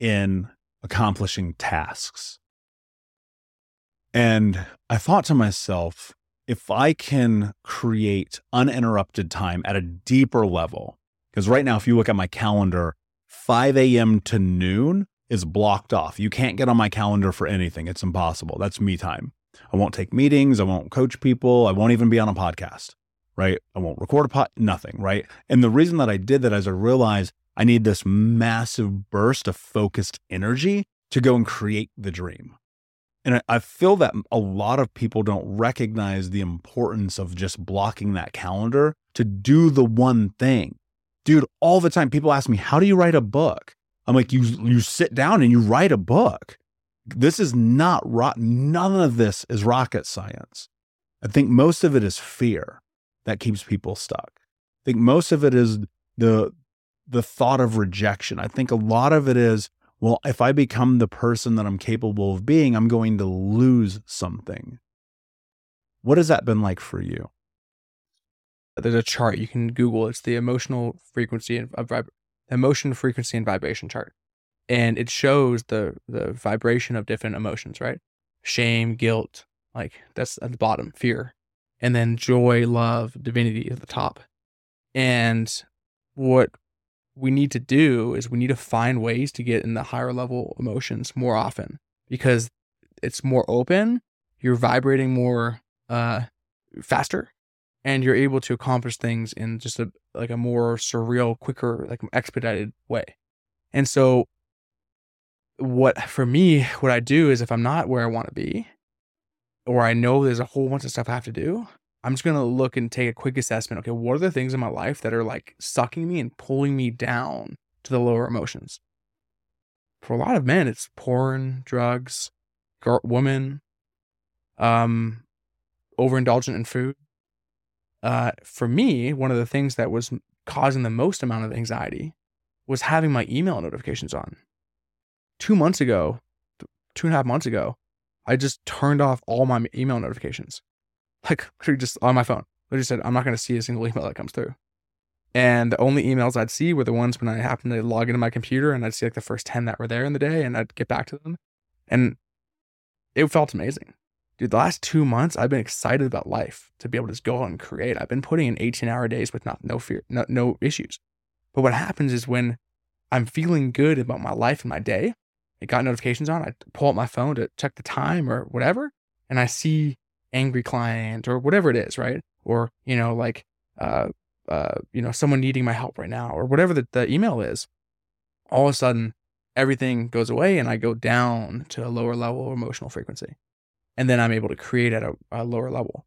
Speaker 2: in accomplishing tasks. And I thought to myself, if I can create uninterrupted time at a deeper level, because right now, if you look at my calendar, 5 a.m. to noon is blocked off. You can't get on my calendar for anything. It's impossible. That's me time. I won't take meetings. I won't coach people. I won't even be on a podcast, right? I won't record a pot, nothing, right? And the reason that I did that is I realized I need this massive burst of focused energy to go and create the dream. And I, feel that a lot of people don't recognize the importance of just blocking that calendar to do the one thing. Dude, all the time people ask me, "How do you write a book?" I'm like, "You you sit down and you write a book." This is not rock none of this is rocket science. I think most of it is fear that keeps people stuck. I think most of it is the the thought of rejection. I think a lot of it is, well, if I become the person that I'm capable of being, I'm going to lose something. What has that been like for you?
Speaker 3: There's a chart you can Google. It's the emotional frequency and uh, vib- emotion frequency and vibration chart, and it shows the the vibration of different emotions. Right, shame, guilt, like that's at the bottom, fear, and then joy, love, divinity at the top. And what we need to do is we need to find ways to get in the higher level emotions more often because it's more open, you're vibrating more uh, faster, and you're able to accomplish things in just a like a more surreal, quicker, like expedited way. And so what for me, what I do is if I'm not where I want to be, or I know there's a whole bunch of stuff I have to do, I'm just going to look and take a quick assessment. Okay, what are the things in my life that are like sucking me and pulling me down to the lower emotions? For a lot of men, it's porn, drugs, girl, women, um, overindulgent in food. Uh, for me, one of the things that was causing the most amount of anxiety was having my email notifications on. Two months ago, two and a half months ago, I just turned off all my email notifications like just on my phone. I just said, I'm not going to see a single email that comes through. And the only emails I'd see were the ones when I happened to log into my computer and I'd see like the first 10 that were there in the day and I'd get back to them. And it felt amazing. dude, the last two months, I've been excited about life to be able to just go out and create. I've been putting in 18 hour days with not, no fear, no, no issues. But what happens is when I'm feeling good about my life and my day, it got notifications on, I pull up my phone to check the time or whatever, and I see angry client or whatever it is, right? Or, you know, like, uh, uh, you know, someone needing my help right now or whatever the, the email is. All of a sudden, everything goes away and I go down to a lower level of emotional frequency. And then I'm able to create at a, a lower level.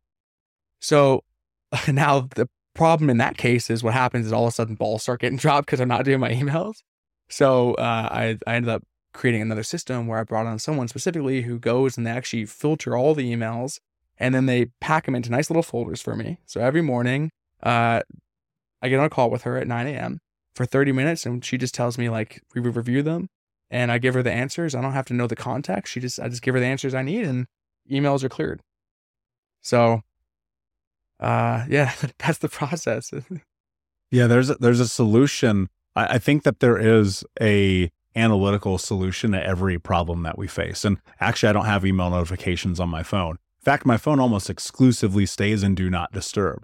Speaker 3: So now the problem in that case is what happens is all of a sudden balls start getting dropped because I'm not doing my emails. So uh, I, I ended up creating another system where I brought on someone specifically who goes and they actually filter all the emails and then they pack them into nice little folders for me. So every morning, uh, I get on a call with her at 9 a.m. for 30 minutes and she just tells me like we review them and I give her the answers. I don't have to know the context. She just I just give her the answers I need and emails are cleared. So uh yeah, that's the process.
Speaker 2: yeah, there's a, there's a solution. I, I think that there is a analytical solution to every problem that we face. And actually I don't have email notifications on my phone. In fact, my phone almost exclusively stays in do not disturb.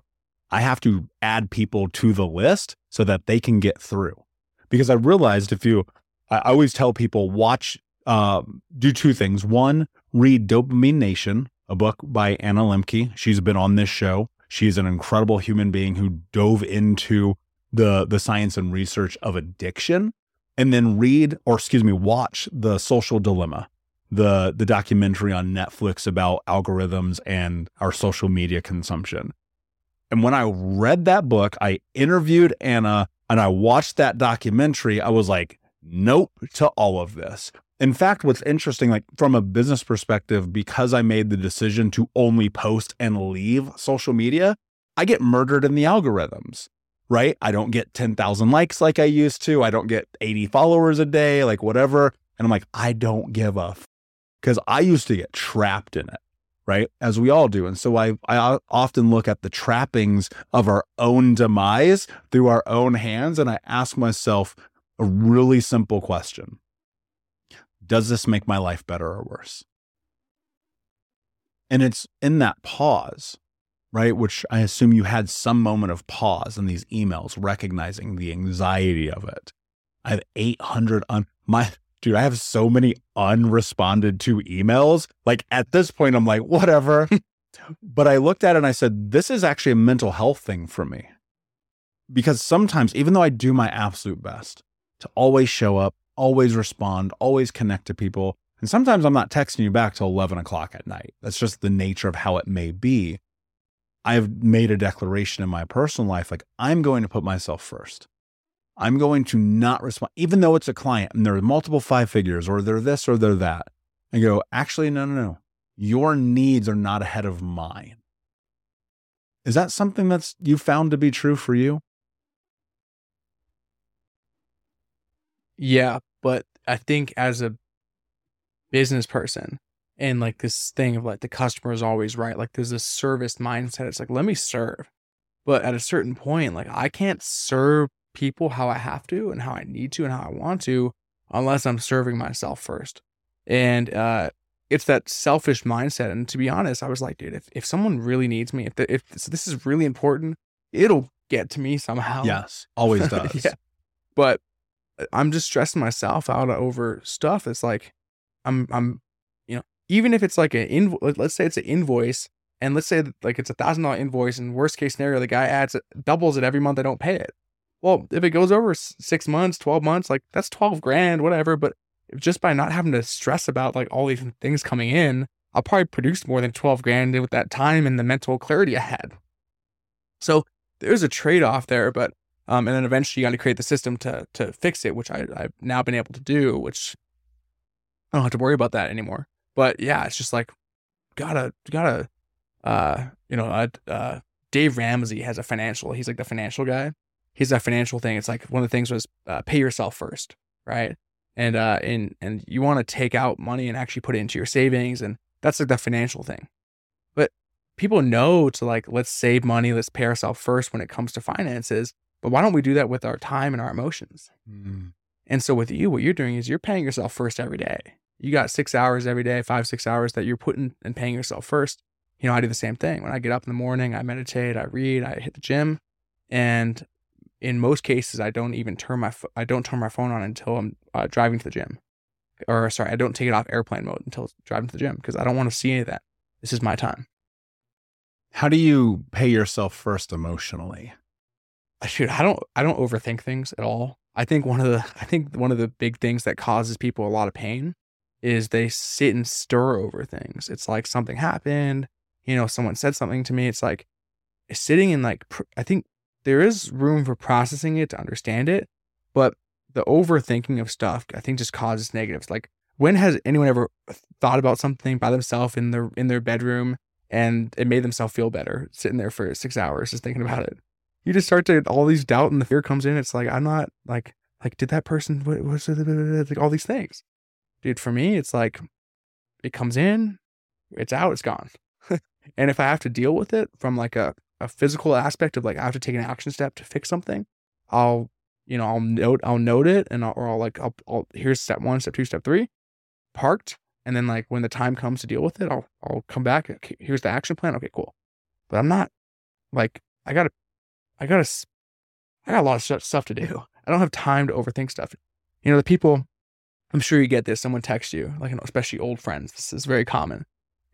Speaker 2: I have to add people to the list so that they can get through. Because I realized if you I always tell people watch, uh, do two things. One, read Dopamine Nation, a book by Anna Lembke. She's been on this show. She's an incredible human being who dove into the the science and research of addiction. And then read, or excuse me, watch the Social Dilemma, the the documentary on Netflix about algorithms and our social media consumption. And when I read that book, I interviewed Anna and I watched that documentary. I was like, nope to all of this. In fact, what's interesting, like from a business perspective, because I made the decision to only post and leave social media, I get murdered in the algorithms, right? I don't get 10,000 likes like I used to. I don't get 80 followers a day, like whatever. And I'm like, I don't give a because. I used to get trapped in it, right? As we all do. And so I, I often look at the trappings of our own demise through our own hands. And I ask myself, a really simple question Does this make my life better or worse? And it's in that pause, right? Which I assume you had some moment of pause in these emails, recognizing the anxiety of it. I have 800 on my dude, I have so many unresponded to emails. Like at this point, I'm like, whatever. but I looked at it and I said, this is actually a mental health thing for me. Because sometimes, even though I do my absolute best, to always show up, always respond, always connect to people. And sometimes I'm not texting you back till 11 o'clock at night. That's just the nature of how it may be. I've made a declaration in my personal life like, I'm going to put myself first. I'm going to not respond, even though it's a client and there are multiple five figures or they're this or they're that. I go, actually, no, no, no. Your needs are not ahead of mine. Is that something that's you found to be true for you?
Speaker 3: Yeah, but I think as a business person and like this thing of like the customer is always right, like there's this service mindset. It's like, let me serve. But at a certain point, like I can't serve people how I have to and how I need to and how I want to unless I'm serving myself first. And uh it's that selfish mindset. And to be honest, I was like, dude, if, if someone really needs me, if the, if this, this is really important, it'll get to me somehow.
Speaker 2: Yes, always does. yeah.
Speaker 3: But I'm just stressing myself out over stuff. It's like I'm I'm even if it's like an invoice, let's say it's an invoice, and let's say like it's a thousand dollar invoice, and worst case scenario the guy adds it doubles it every month. I don't pay it. Well, if it goes over six months, twelve months, like that's twelve grand, whatever. But just by not having to stress about like all these things coming in, I'll probably produce more than twelve grand with that time and the mental clarity I had. So there's a trade off there, but um, and then eventually you got to create the system to to fix it, which I, I've now been able to do, which I don't have to worry about that anymore. But yeah, it's just like gotta gotta uh you know uh, uh Dave Ramsey has a financial. He's like the financial guy. He's a financial thing. It's like one of the things was uh, pay yourself first, right? And uh and and you want to take out money and actually put it into your savings, and that's like the financial thing. But people know to like let's save money, let's pay ourselves first when it comes to finances. But why don't we do that with our time and our emotions? Mm. And so with you, what you're doing is you're paying yourself first every day. You got six hours every day, five, six hours that you're putting and paying yourself first. You know, I do the same thing. When I get up in the morning, I meditate, I read, I hit the gym. And in most cases, I don't even turn my, I don't turn my phone on until I'm uh, driving to the gym. Or sorry, I don't take it off airplane mode until driving to the gym because I don't want to see any of that. This is my time.
Speaker 2: How do you pay yourself first emotionally?
Speaker 3: Shoot, I don't I don't overthink things at all. I think one of the I think one of the big things that causes people a lot of pain is they sit and stir over things. It's like something happened, you know, someone said something to me. It's like eh, sitting in like I think there is room for processing it to understand it, but the overthinking of stuff I think just causes negatives. Like when has anyone ever thought about something by themselves in their in their bedroom and it made themselves feel better sitting there for six hours just thinking about it? You just start to all these doubt and the fear comes in. It's like I'm not like like did that person what was like all these things, dude? For me, it's like it comes in, it's out, it's gone. and if I have to deal with it from like a a physical aspect of like I have to take an action step to fix something, I'll you know I'll note I'll note it and I'll, or I'll like I'll, I'll here's step one, step two, step three, parked, and then like when the time comes to deal with it, I'll I'll come back. Okay, here's the action plan. Okay, cool. But I'm not like I gotta I gotta I got a lot of stuff to do. I don't have time to overthink stuff. You know, the people I'm sure you get this. Someone texts you, like especially old friends. This is very common,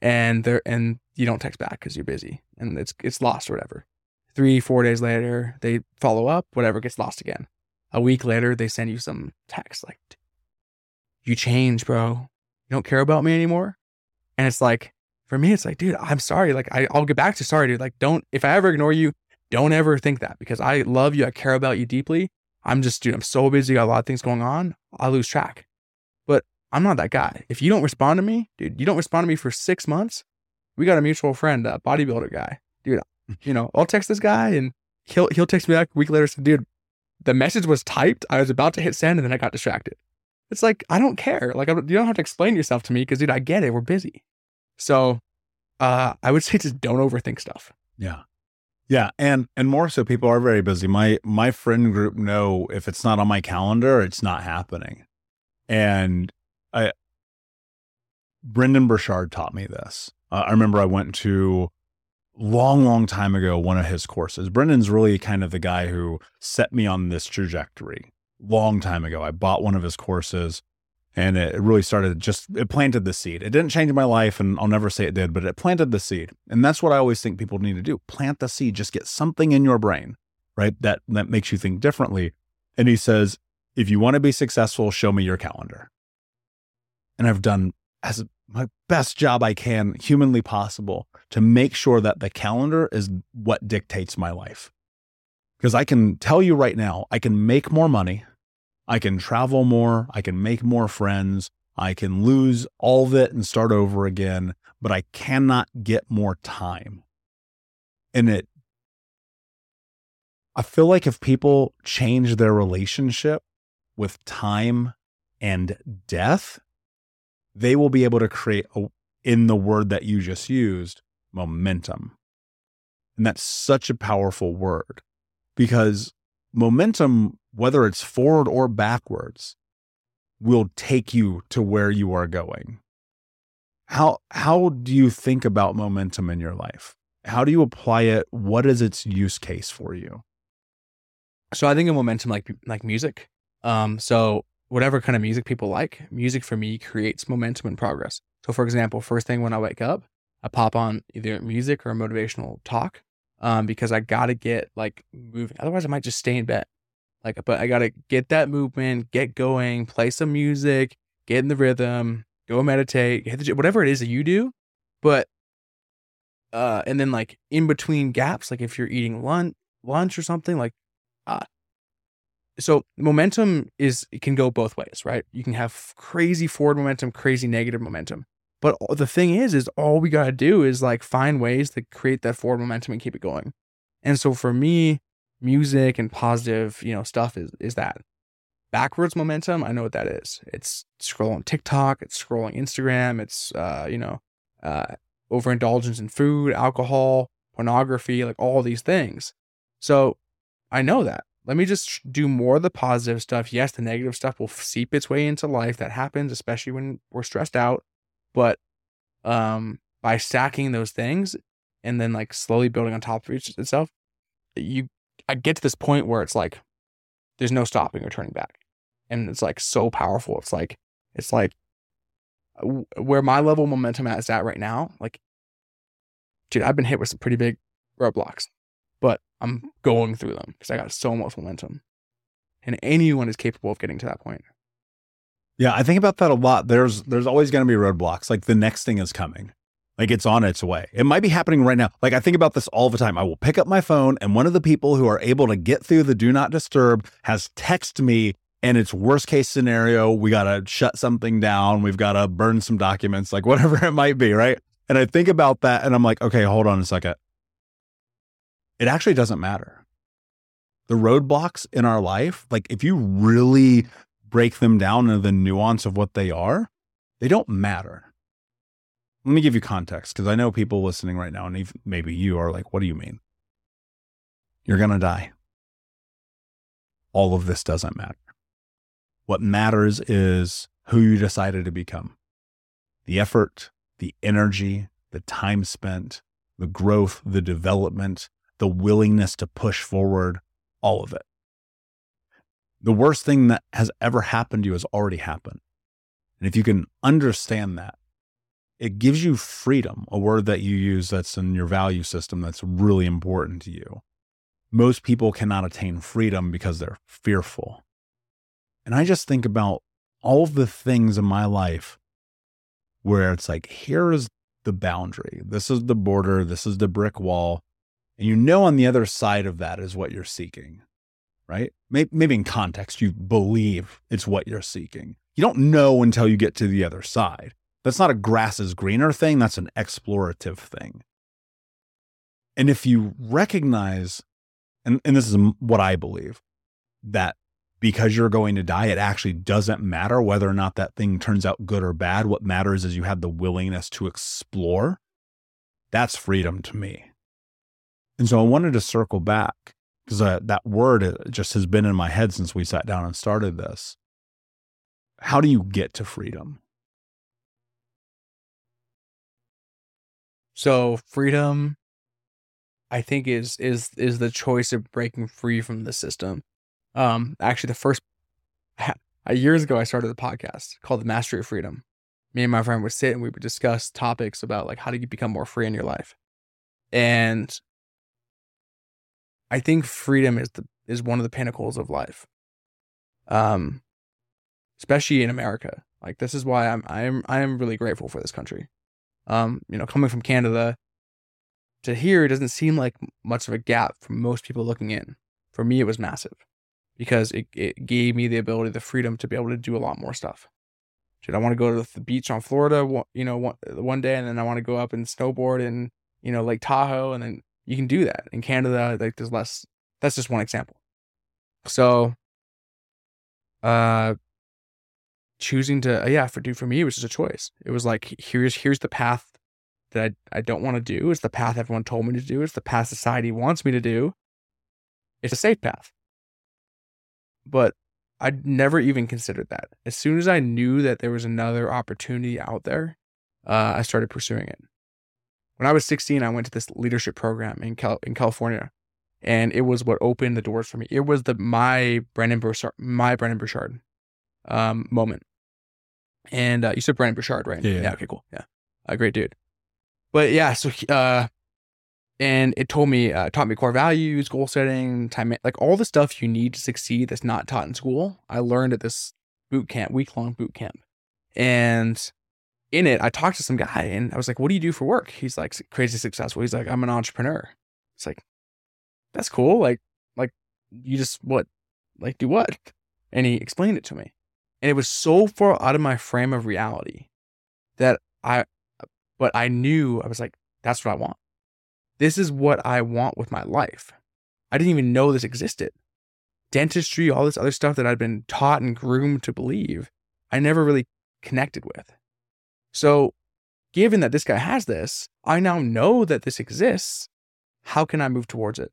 Speaker 3: and they're and you don't text back because you're busy and it's it's lost or whatever. Three four days later, they follow up. Whatever gets lost again. A week later, they send you some text like, "You change, bro you don't care about me anymore. And it's like, for me, it's like, dude, I'm sorry. Like, I, I'll get back to sorry, dude. Like, don't, if I ever ignore you, don't ever think that because I love you. I care about you deeply. I'm just, dude, I'm so busy. Got a lot of things going on. I lose track. I'm not that guy. If you don't respond to me, dude, you don't respond to me for six months. We got a mutual friend, a bodybuilder guy, dude. You know, I'll text this guy and he'll he'll text me back a week later. Say, dude, the message was typed. I was about to hit send and then I got distracted. It's like, I don't care. Like, you don't have to explain yourself to me because, dude, I get it. We're busy. So uh, I would say just don't overthink stuff.
Speaker 2: Yeah. Yeah, and and more so people are very busy. My my friend group know if it's not on my calendar, it's not happening. And I Brendon Burchard taught me this. Uh, I remember I went to long long time ago one of his courses. Brendon's really kind of the guy who set me on this trajectory long time ago. I bought one of his courses and it really started just it planted the seed. It didn't change my life and I'll never say it did, but it planted the seed. And that's what I always think people need to do. Plant the seed, just get something in your brain, right? That that makes you think differently. And he says, if you want to be successful, show me your calendar. And I've done as my best job I can humanly possible to make sure that the calendar is what dictates my life. Because I can tell you right now, I can make more money, I can travel more, I can make more friends, I can lose all of it and start over again, but I cannot get more time. And it, I feel like if people change their relationship with time and death, they will be able to create, a, in the word that you just used, momentum. And that's such a powerful word because momentum, whether it's forward or backwards, will take you to where you are going. How, how do you think about momentum in your life? How do you apply it? What is its use case for you?
Speaker 3: So I think of momentum like like music. Um, so whatever kind of music people like, music for me creates momentum and progress. So for example, first thing when I wake up, I pop on either music or a motivational talk um, because I gotta get like moving. Otherwise, I might just stay in bed. Like, but I gotta get that movement, get going, play some music, get in the rhythm, go meditate, hit the gym, whatever it is that you do. But, uh, and then like in between gaps, like if you're eating lunch, lunch or something, like, uh, so momentum is it can go both ways, right? You can have crazy forward momentum, crazy negative momentum. But the thing is, is all we got to do is like find ways to create that forward momentum and keep it going. And so for me, music and positive, you know, stuff is, is that backwards momentum. I know what that is. It's scrolling TikTok, it's scrolling Instagram, it's, uh, you know, uh, overindulgence in food, alcohol, pornography, like all these things. So I know that. Let me just do more of the positive stuff. Yes, the negative stuff will seep its way into life. That happens, especially when we're stressed out. But um, by stacking those things and then like slowly building on top of each itself, you I get to this point where it's like there's no stopping or turning back, and it's like so powerful. It's like it's like where my level of momentum is at right now. Like, dude, I've been hit with some pretty big roadblocks, but I'm going through them because I got so much momentum, and anyone is capable of getting to that point.
Speaker 2: Yeah, I think about that a lot. There's there's always going to be roadblocks. Like the next thing is coming. Like it's on its way. It might be happening right now. Like I think about this all the time. I will pick up my phone and one of the people who are able to get through the do not disturb has texted me and it's worst case scenario. We got to shut something down. We've got to burn some documents, like whatever it might be. Right. And I think about that and I'm like, okay, hold on a second. It actually doesn't matter. The roadblocks in our life, like if you really break them down into the nuance of what they are, they don't matter. Let me give you context because I know people listening right now, and maybe you are like, what do you mean? You're going to die. All of this doesn't matter. What matters is who you decided to become the effort, the energy, the time spent, the growth, the development, the willingness to push forward, all of it. The worst thing that has ever happened to you has already happened. And if you can understand that, it gives you freedom, a word that you use that's in your value system that's really important to you. Most people cannot attain freedom because they're fearful. And I just think about all the things in my life where it's like, here is the boundary. This is the border. This is the brick wall. And you know, on the other side of that is what you're seeking, right? Maybe in context, you believe it's what you're seeking. You don't know until you get to the other side. That's not a grass is greener thing, that's an explorative thing. And if you recognize, and, and this is what I believe, that because you're going to die, it actually doesn't matter whether or not that thing turns out good or bad. What matters is you have the willingness to explore. That's freedom to me. And so I wanted to circle back because that word just has been in my head since we sat down and started this. How do you get to freedom?
Speaker 3: So freedom, I think is is is the choice of breaking free from the system. Um, actually, the first years ago, I started a podcast called The Mastery of Freedom. Me and my friend would sit and we would discuss topics about like how do you become more free in your life, and I think freedom is the is one of the pinnacles of life. Um, especially in America. Like this is why I'm I'm I am really grateful for this country. Um, you know, coming from Canada to here, it doesn't seem like much of a gap for most people looking in. For me, it was massive because it, it gave me the ability, the freedom to be able to do a lot more stuff. Dude, I want to go to the beach on Florida, you know, one, one day, and then I want to go up and snowboard in, you know, Lake Tahoe, and then you can do that in Canada. Like, there's less. That's just one example. So, uh, choosing to uh, yeah for dude for me it was just a choice it was like here's here's the path that i, I don't want to do it's the path everyone told me to do it's the path society wants me to do it's a safe path but i'd never even considered that as soon as i knew that there was another opportunity out there uh, i started pursuing it when i was 16 i went to this leadership program in, Cal- in california and it was what opened the doors for me it was the my Brendon burchard my Brendon burchard um, moment. And uh, you said Brendon Burchard, right?
Speaker 2: Yeah.
Speaker 3: yeah okay, cool. Yeah. A great dude. But yeah, so, uh, and it told me, uh, taught me core values, goal setting, time, like all the stuff you need to succeed that's not taught in school. I learned at this boot camp, week long boot camp. And in it, I talked to some guy and I was like, what do you do for work? He's like, crazy successful. He's like, I'm an entrepreneur. It's like, that's cool. Like, like you just what, like do what? And he explained it to me. And it was so far out of my frame of reality that I, but I knew I was like, that's what I want. This is what I want with my life. I didn't even know this existed. Dentistry, all this other stuff that I'd been taught and groomed to believe, I never really connected with. So, given that this guy has this, I now know that this exists. How can I move towards it?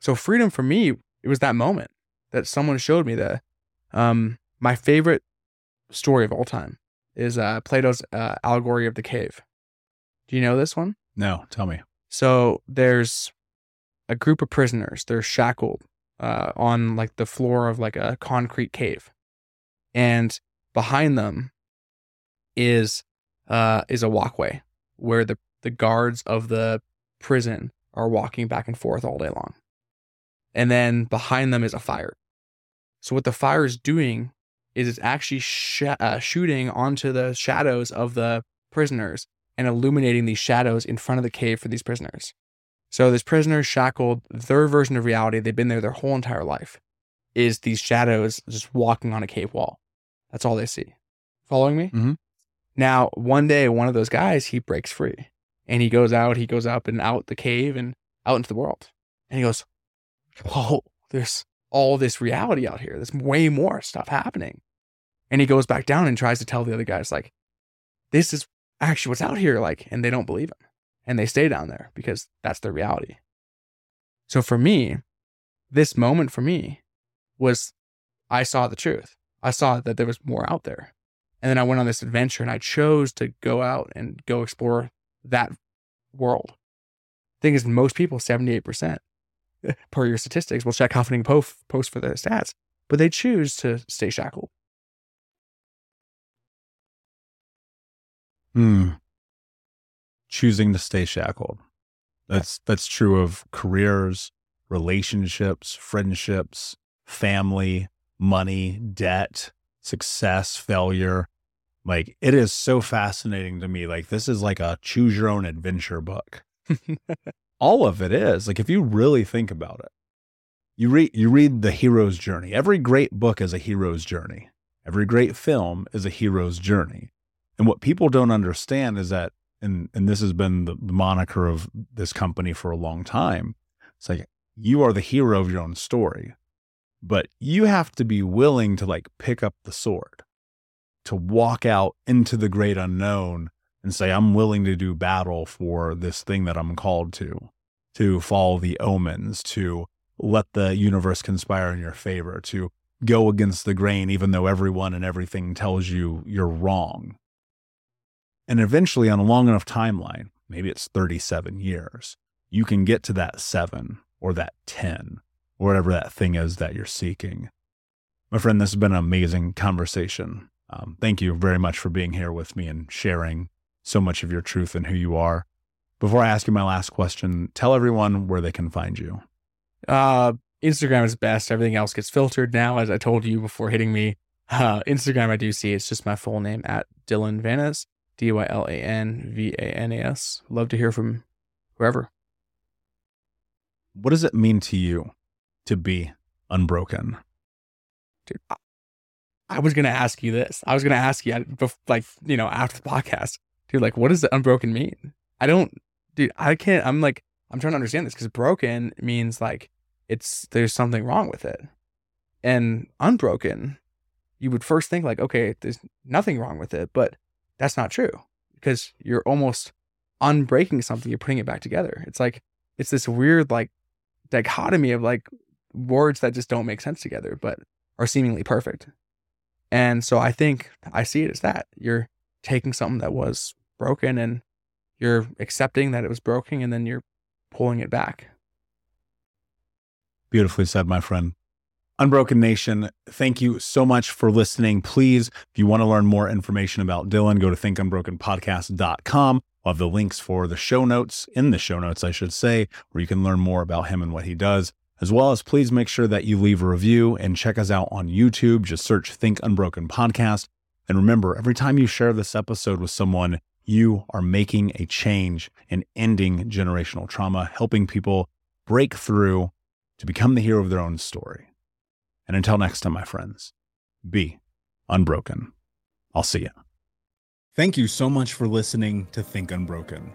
Speaker 3: So, freedom for me it was that moment that someone showed me that um, my favorite story of all time is uh, Plato's uh, allegory of the cave. Do you know this one?
Speaker 2: No, tell me.
Speaker 3: So there's a group of prisoners. They're shackled uh, on like the floor of like a concrete cave, and behind them is uh, is a walkway where the the guards of the prison are walking back and forth all day long, and then behind them is a fire. So what the fire is doing is it's actually sh- uh, shooting onto the shadows of the prisoners and illuminating these shadows in front of the cave for these prisoners. So this prisoner shackled, their version of reality, they've been there their whole entire life, is these shadows just walking on a cave wall. That's all they see. Following me?
Speaker 2: Mhm.
Speaker 3: Now, one day, one of those guys, he breaks free and he goes out, he goes up and out the cave and out into the world. And he goes, Whoa, there's all this reality out here. There's way more stuff happening. And he goes back down and tries to tell the other guys, like, this is actually what's out here. Like, and they don't believe him. And they stay down there because that's their reality. So for me, this moment for me was I saw the truth. I saw that there was more out there. And then I went on this adventure and I chose to go out and go explore that world. Thing is, most people, 78% per your statistics, will check Huffington Post, post for the stats, but they choose to stay shackled.
Speaker 2: Hmm. Choosing to stay shackled. That's that's true of careers, relationships, friendships, family, money, debt, success, failure. Like it is so fascinating to me. Like this is like a choose your own adventure book. All of it is. Like if you really think about it. You read you read the hero's journey. Every great book is a hero's journey. Every great film is a hero's journey. And what people don't understand is that, and and this has been the, the moniker of this company for a long time. It's like you are the hero of your own story, but you have to be willing to like pick up the sword, to walk out into the great unknown and say, I'm willing to do battle for this thing that I'm called to, to follow the omens, to let the universe conspire in your favor, to go against the grain, even though everyone and everything tells you you're wrong. And eventually, on a long enough timeline, maybe it's 37 years, you can get to that seven or that 10 or whatever that thing is that you're seeking. My friend, this has been an amazing conversation. Um, thank you very much for being here with me and sharing so much of your truth and who you are. Before I ask you my last question, tell everyone where they can find you.
Speaker 3: Uh, Instagram is best. Everything else gets filtered now, as I told you before hitting me. Uh, Instagram, I do see it's just my full name at Dylan Vanas, D Y L A N V A N A S. Love to hear from whoever.
Speaker 2: What does it mean to you to be unbroken?
Speaker 3: Dude, I, was gonna ask you this. I was gonna ask you, uh, like you know, after the podcast, dude. Like, what does the unbroken mean? I don't, dude. I can't. I'm like, I'm trying to understand this because broken means like it's there's something wrong with it, and unbroken, you would first think like, okay, there's nothing wrong with it, but that's not true because you're almost unbreaking something. You're putting it back together. It's like it's this weird like dichotomy of like words that just don't make sense together, but are seemingly perfect. And so I think I see it as that. You're taking something that was broken and you're accepting that it was broken and then you're pulling it back.
Speaker 2: Beautifully said, my friend. Unbroken Nation, thank you so much for listening. Please, if you want to learn more information about Dylan, go to thinkunbrokenpodcast.com. I'll have the links for the show notes, in the show notes, I should say, where you can learn more about him and what he does. As well as please make sure that you leave a review and check us out on YouTube. Just search Think Unbroken Podcast. And remember, every time you share this episode with someone, you are making a change and ending generational trauma, helping people break through to become the hero of their own story. And until next time, my friends, be unbroken. I'll see you. Thank you so much for listening to Think Unbroken.